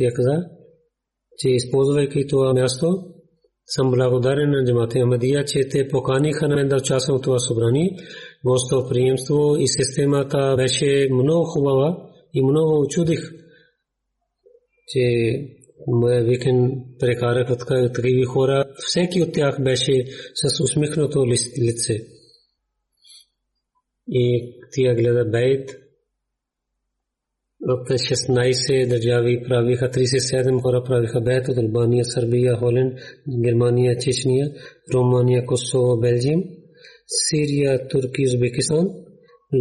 тя каза, че, използвайки това място, съм благодарен на джамата Ахмадия, че те поканиха мен да участвам в това събрание. Гостоприемство и системата беше много хубава и много очудих, че моя викен прекарах от такива хора. Всеки от тях беше с усмихнато лице. И тия гледа бейт, от 16 държави правиха 37 хора правиха бед от Албания, Сърбия, Холанд, Германия, Чечния, Румъния, Косово, Белгиум, Сирия, Турки, Узбекистан,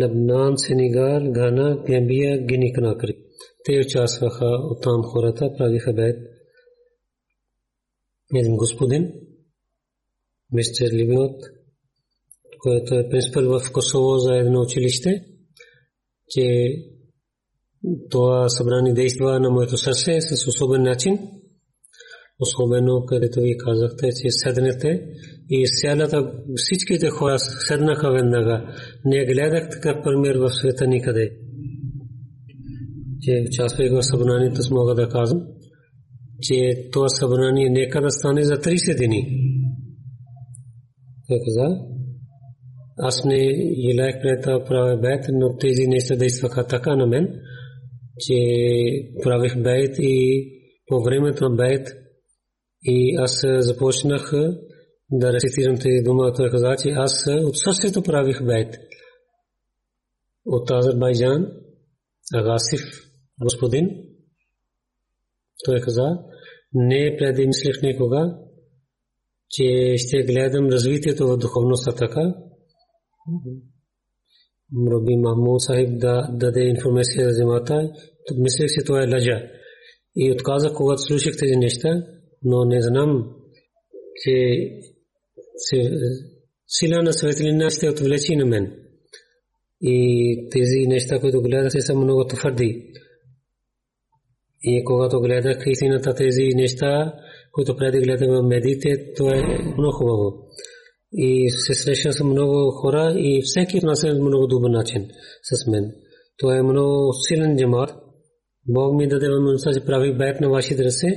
Лебнан, Сенегал, Гана, Гамбия, Гини Конакри. Те участваха от там хората, правиха бед. Един господин, мистер Либинот, който е принципал в Косово за едно училище, че това събрание действа на моето сърце с особен начин. Особено където ви казахте, че седнете и цялата всичките хора седнаха веднага. Не гледах такъв пример в света никъде. Че участвах в събранието, мога да казвам, че това събрание нека да стане за 30 дни. Той каза, аз не желаях пред това правя бед, но тези неща действаха така на мен че правих бейт и по времето на бейт и аз започнах да рецитирам тези дума. Той каза, че аз от сърцето правих бейт. От Азербайджан, Агасиф, господин, той каза, не преди мислех никога, че ще гледам развитието в духовността така. Раби Махмуд Сахиб да даде информация за джамата. Мислех, че това е лъжа. И отказах, когато слушах тези неща, но не знам, че сила на светлина ще отвлече на мен. И тези неща, които гледах, са много твърди. И когато гледах истината тези неща, които преди гледах в медиите, това е много хубаво и се срещна с много хора и всеки от нас е много добър начин с мен. Това е много силен джамат. Бог ми даде възможността, че правих бед на вашите ръце.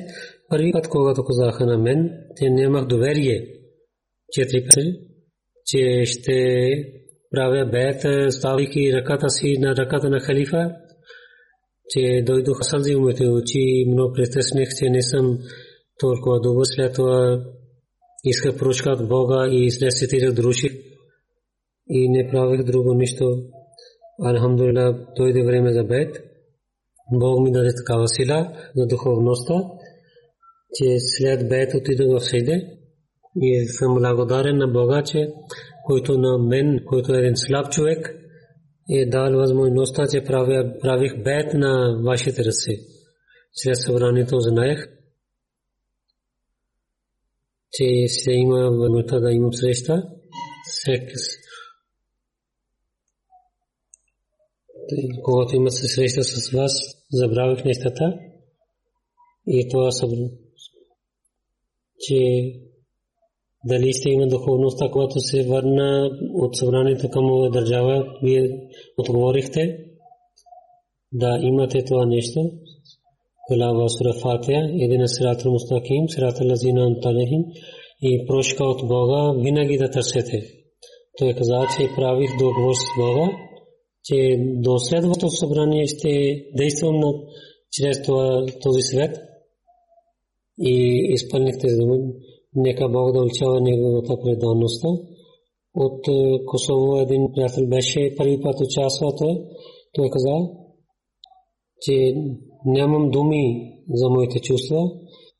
Първи път, когато казаха на мен, те нямах доверие. Четири пъти, че ще правя бед, ставайки ръката си на ръката на халифа, че дойдоха сълзи в моите очи, много притесних, че не съм толкова добър. След това исках прошка от Бога и след цитирах друши и не правих друго нищо. Алхамдулилlah, дойде време за бед. Бог ми даде такава сила за духовността, че след бед отидох в Сейде и съм благодарен на Бога, че който на мен, който е един слаб човек, е дал възможността, че правих бед на вашите ръце. След събранието знаех, че се има възможността да имам среща. Когато има се среща с вас, забравих нещата. И това съм, че дали сте има духовността, когато се върна от събранието към държава, вие отговорихте да имате това нещо. Глава сура Фатия, един сират мустаким, сират лазина анталехим и прошка от Бога винаги да търсете. Той каза, че правих договор с Бога, че до следващото събрание ще действам на, чрез това, този свет и изпълнихте дума. Нека Бог да уличава неговата преданността от Косово един приятел беше първи път участва той. Той каза, че нямам думи за моите чувства.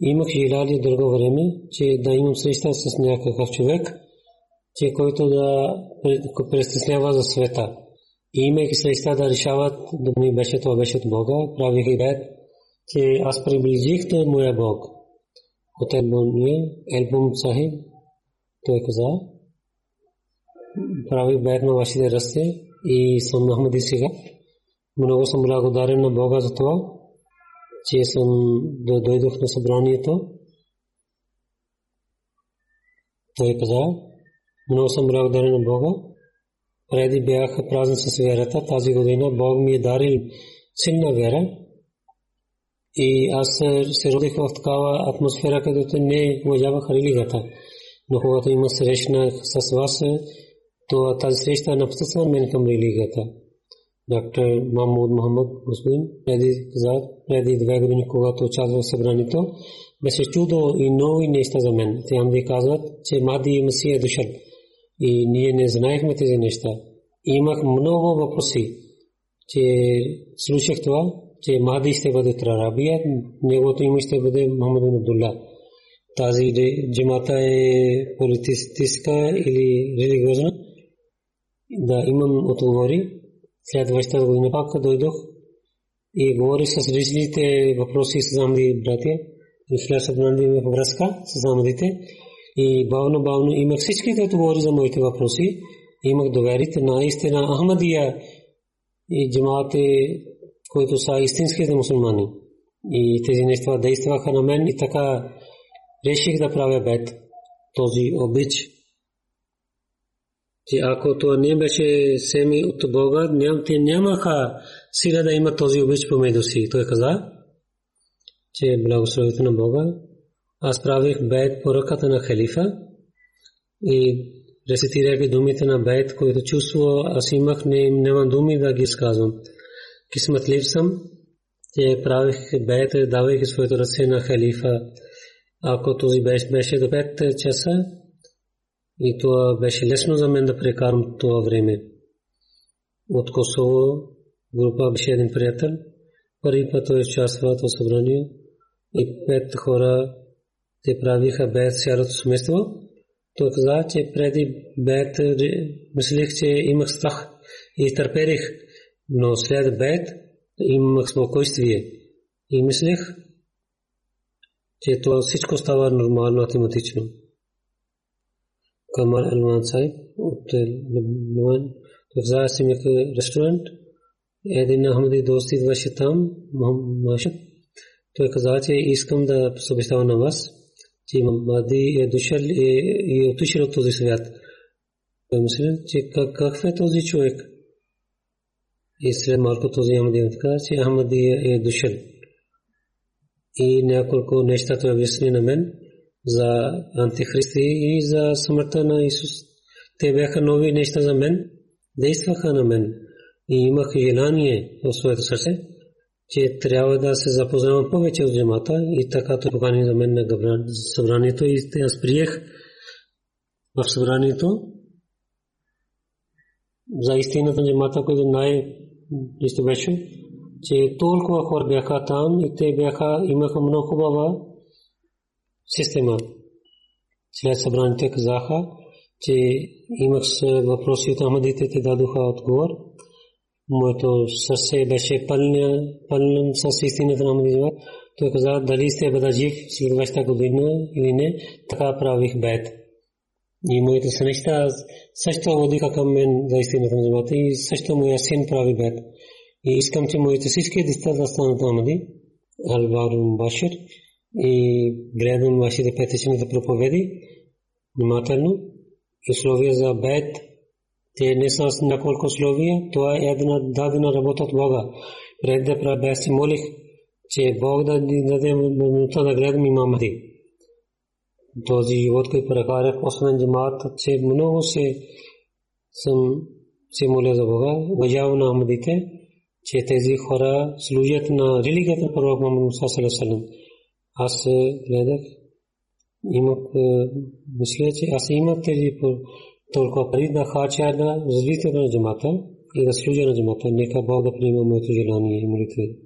Имах желание друго време, че да имам среща с някакъв човек, че който да престеснява за света. И имайки среща да решават, думи беше това беше от Бога, правих и бед, че аз приближих до моя Бог. От Елбумия, Елбум Сахиб, той каза, прави бед на вашите ръсте и съм Ахмади сега. Много съм благодарен на Бога за това, че съм дойдох на събранието. Той каза, много съм благодарен на Бога. Преди бях празен с вярата. Тази година Бог ми е дарил силна вяра. И аз се родих в такава атмосфера, където не уважавах религията. Но когато има срещна с вас, то тази среща написана мен към религията. Доктор Махмуд Мохаммад Мусбин преди две години, когато участва в събранието, беше чудо и нови неща за мен. Те ми казват, че Мади Масия е дошъл. И ние не знаехме тези неща. Имах много въпроси, че слушах това, че Мади ще бъде Трарабия, неговото име ще бъде Мохаммад Абдулла. Тази джамата е политическа или религиозна да имам отговори. Следващата година пак дойдох и говорих с различните въпроси с замди братя. И след събрание имах връзка с замдите. И бавно, бавно имах всичките отговори за моите въпроси. Имах доверите на истина Ахмадия и джамаате, които са истинските мусулмани. И тези неща действаха на мен и така реших да правя бед. Този обич че ако това не беше семи от Бога, ням, те нямаха сила да има този обич помежду си. Той каза, че благословите на Бога. Аз правих бед по ръката на халифа и рецитирайки думите на бед, които чувства, аз имах, не, нямам думи да ги сказвам. Кисматлив съм, че правих бед, давайки своите ръце на халифа. Ако този беше до 5 часа, и това беше лесно за мен да прекарам това време. От Косово група беше един приятел. Първи път той участва в събрание и пет хора те правиха бед цялото семейство. Той каза, че преди бед мислех, че имах страх и търперих, но след бед имах спокойствие и мислех, че това всичко става нормално, автоматично. Камал Алман Сайб от Лиман. Взая си ми ресторант. Един Ахмади дост идваше там, Маша. Той каза, че искам да съобщавам на вас, че Мади е дошъл и е отишъл от този свят. Той мисля, че какъв е този човек? И след малко този Ахмади каза, че Ахмади е дошъл. И няколко неща той обясни на мен за антихристи и за смъртта на Исус. Те бяха нови неща за мен, действаха на мен и имах желание в своето сърце, че трябва да се запознавам повече от джамата и така то покани за мен на събранието и аз приех в събранието за истината джамата, който най-исто беше, че толкова хора бяха там и те бяха, имаха много хубава система. След събранието казаха, че имах въпроси от Ахмадите, те дадоха отговор. Моето сърце беше пълнен с истината на Ахмадите. Той каза, дали сте бъда жив следващата година или не, така правих бед. И моите сънища също водиха към мен за истината на Ахмадите и също моя син прави бед. И искам, че моите всички деца да станат Ахмади, Алвар Башир, и гледам вашите петъчните проповеди внимателно. Условия за бед, те не са няколко условия, това е една дадена работа от Бога. Пред да правя се молих, че Бог да даде минута да гледам имам Махди. Този живот, който прекарах, освен джамаат, че много се съм се моля за Бога, уважавам на Ахмадите, че тези хора служат на религията на пророк Мухаммад Салlallahu аз гледах, имах, мисля, че аз имах тези толкова пари да харча на развитието на джамата и да служа на джамата. Нека Бог да приема моето желание и молитви.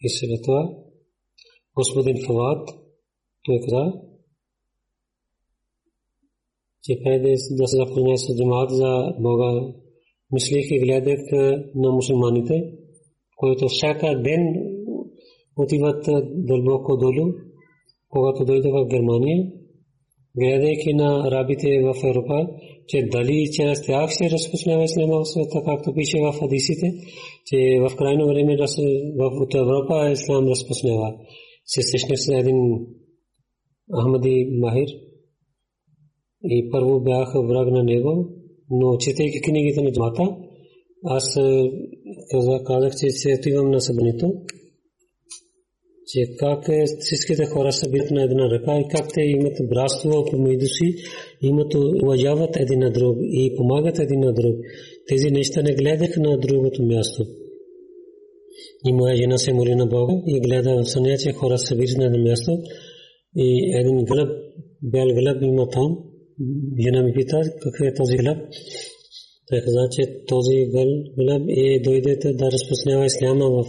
И след това господин Фавад, той каза, че преди да се запозная с джамат за Бога, мислих и гледах на мусулманите, които всяка ден отиват дълбоко долу, когато дойде в Германия, гледайки на арабите в Европа, че дали чрез тях се разпространява ислама в света, както пише в хадисите, че в крайно време в Европа ислам разпространява. Се срещнах с един Ахмади Махир и първо бях враг на него, но четейки книгите на джамата, аз казах, че се отивам на събранието че как е всичките хора са били на една ръка и как те имат братство помежду си, имат уважават един на друг и помагат един на друг. Тези неща не гледах на другото място. И моя жена се моли на Бога и гледа в съня, че хора са били на едно място и един гълъб, бял гълъб има там. Жена ми пита какъв е този гълъб. Той каза, че този гълъб е дойде да разпространява исляма в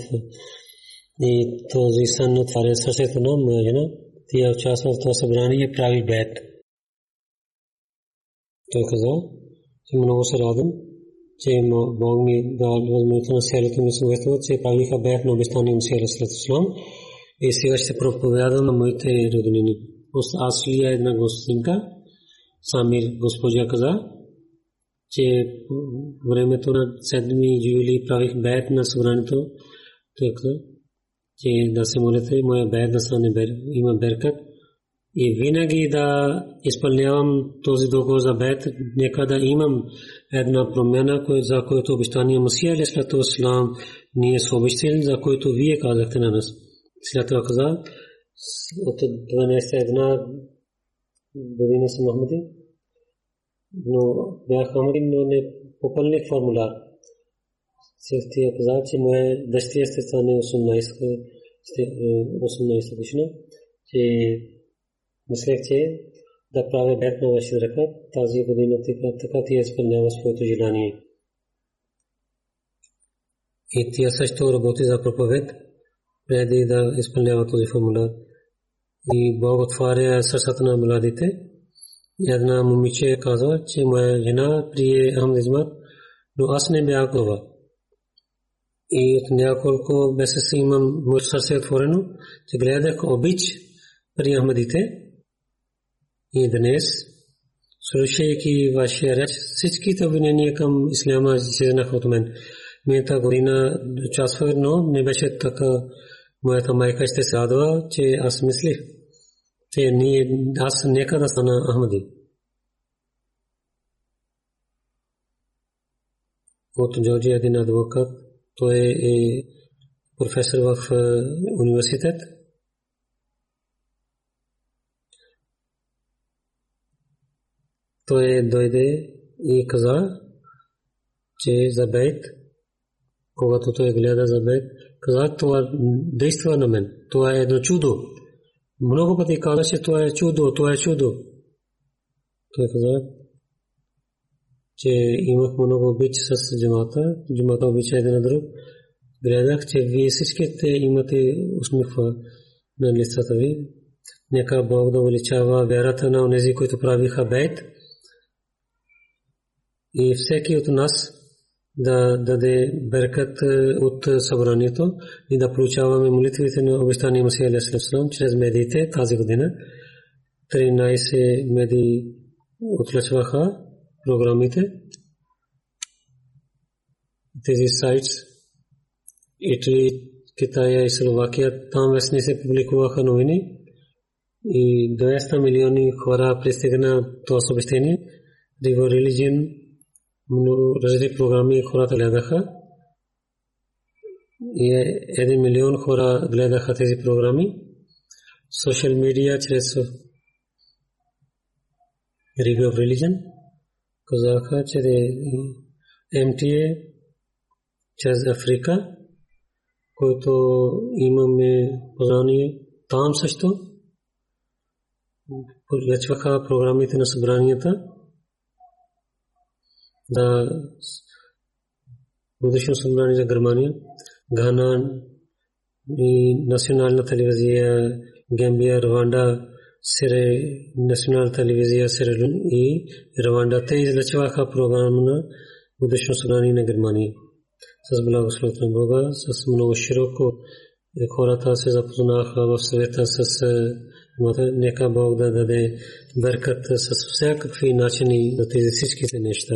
и този сън отваря сърцето на моя жена. Тя участва в това събрание и прави бед. Той каза, че много се радвам, че Бог ми дал възможността на селото ми семейство, че правиха бед на обещания им села след Ислам. И сега ще проповядам на моите роднини. Аз ли е една гостинка, Самир госпожа каза, че времето на 7 юли правих бед на събранието. Той каза, че да се молите моя бед да стане има беркат и винаги да изпълнявам този договор за бед, нека да имам една промяна, за която обещание Масия или след това Ислам ние са обещали, за който вие казахте на нас. След това каза, от 12 една година съм Ахмади, но бях Ахмади, но не попълних формуляр. Тя каза, че моя дъщеря ще стане 18 18 годишна, че мислех, че да правя бед на вашия ръка тази година, така ти изпълнява своето желание. И тя също работи за проповед, преди да изпълнява този формуляр. И Бог отваря сърцата на младите. Една момиче казва, че моя жена прие Ахмад но аз не бях това и от няколко месеца имам моето сърце отворено, че гледах обич при Ахмадите и днес, слушайки вашия реч, всичките обвинения към Исляма изчезнаха от мен. Мината година участвах, но не беше така. Моята майка ще се радва, че аз мислих, че ние, аз нека да стана Ахмади. От Джорджия един адвокат той е професор в университет. Той дойде и каза, че за бейт, когато той гледа за бейт, каза, това действа на мен. Това е едно чудо. Много пъти каза, че това е чудо, това е чудо. Той каза, че имах много обич с джамата, джамата обича един на друг. Гледах, че вие всичките имате усмихва на лицата ви. Нека Бог да увеличава вярата на онези, които правиха бейт. И всеки от нас да даде беркат от събранието и да получаваме молитвите на обещания Масия Алейхи чрез медиите тази година. 13 медии отлъчваха програмите. Тези сайтс Итали, Китая и Словакия, там вестни се публикуваха новини и 200 милиони хора пристигна това съобщение. Риво Religion, различни програми хората гледаха. И един милион хора гледаха тези програми. Social media чрез of Religion казаха, че МТА чрез Африка, който имаме познание там също. поръчваха програмите на събранията да годишно събрание за Германия, Гана и национална телевизия, Гамбия, Рванда, Сире, национална телевизия Сирелун и Рванда. Те излъчваха програма на годишно събрание на Германия. С благословението на Бога, с много широко хората се запознаха в света с нека Бог да даде бъркат с всякакви начини за тези всичките неща.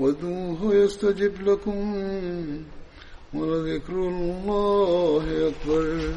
وادعوه يستجب لكم ولذكر الله أكبر.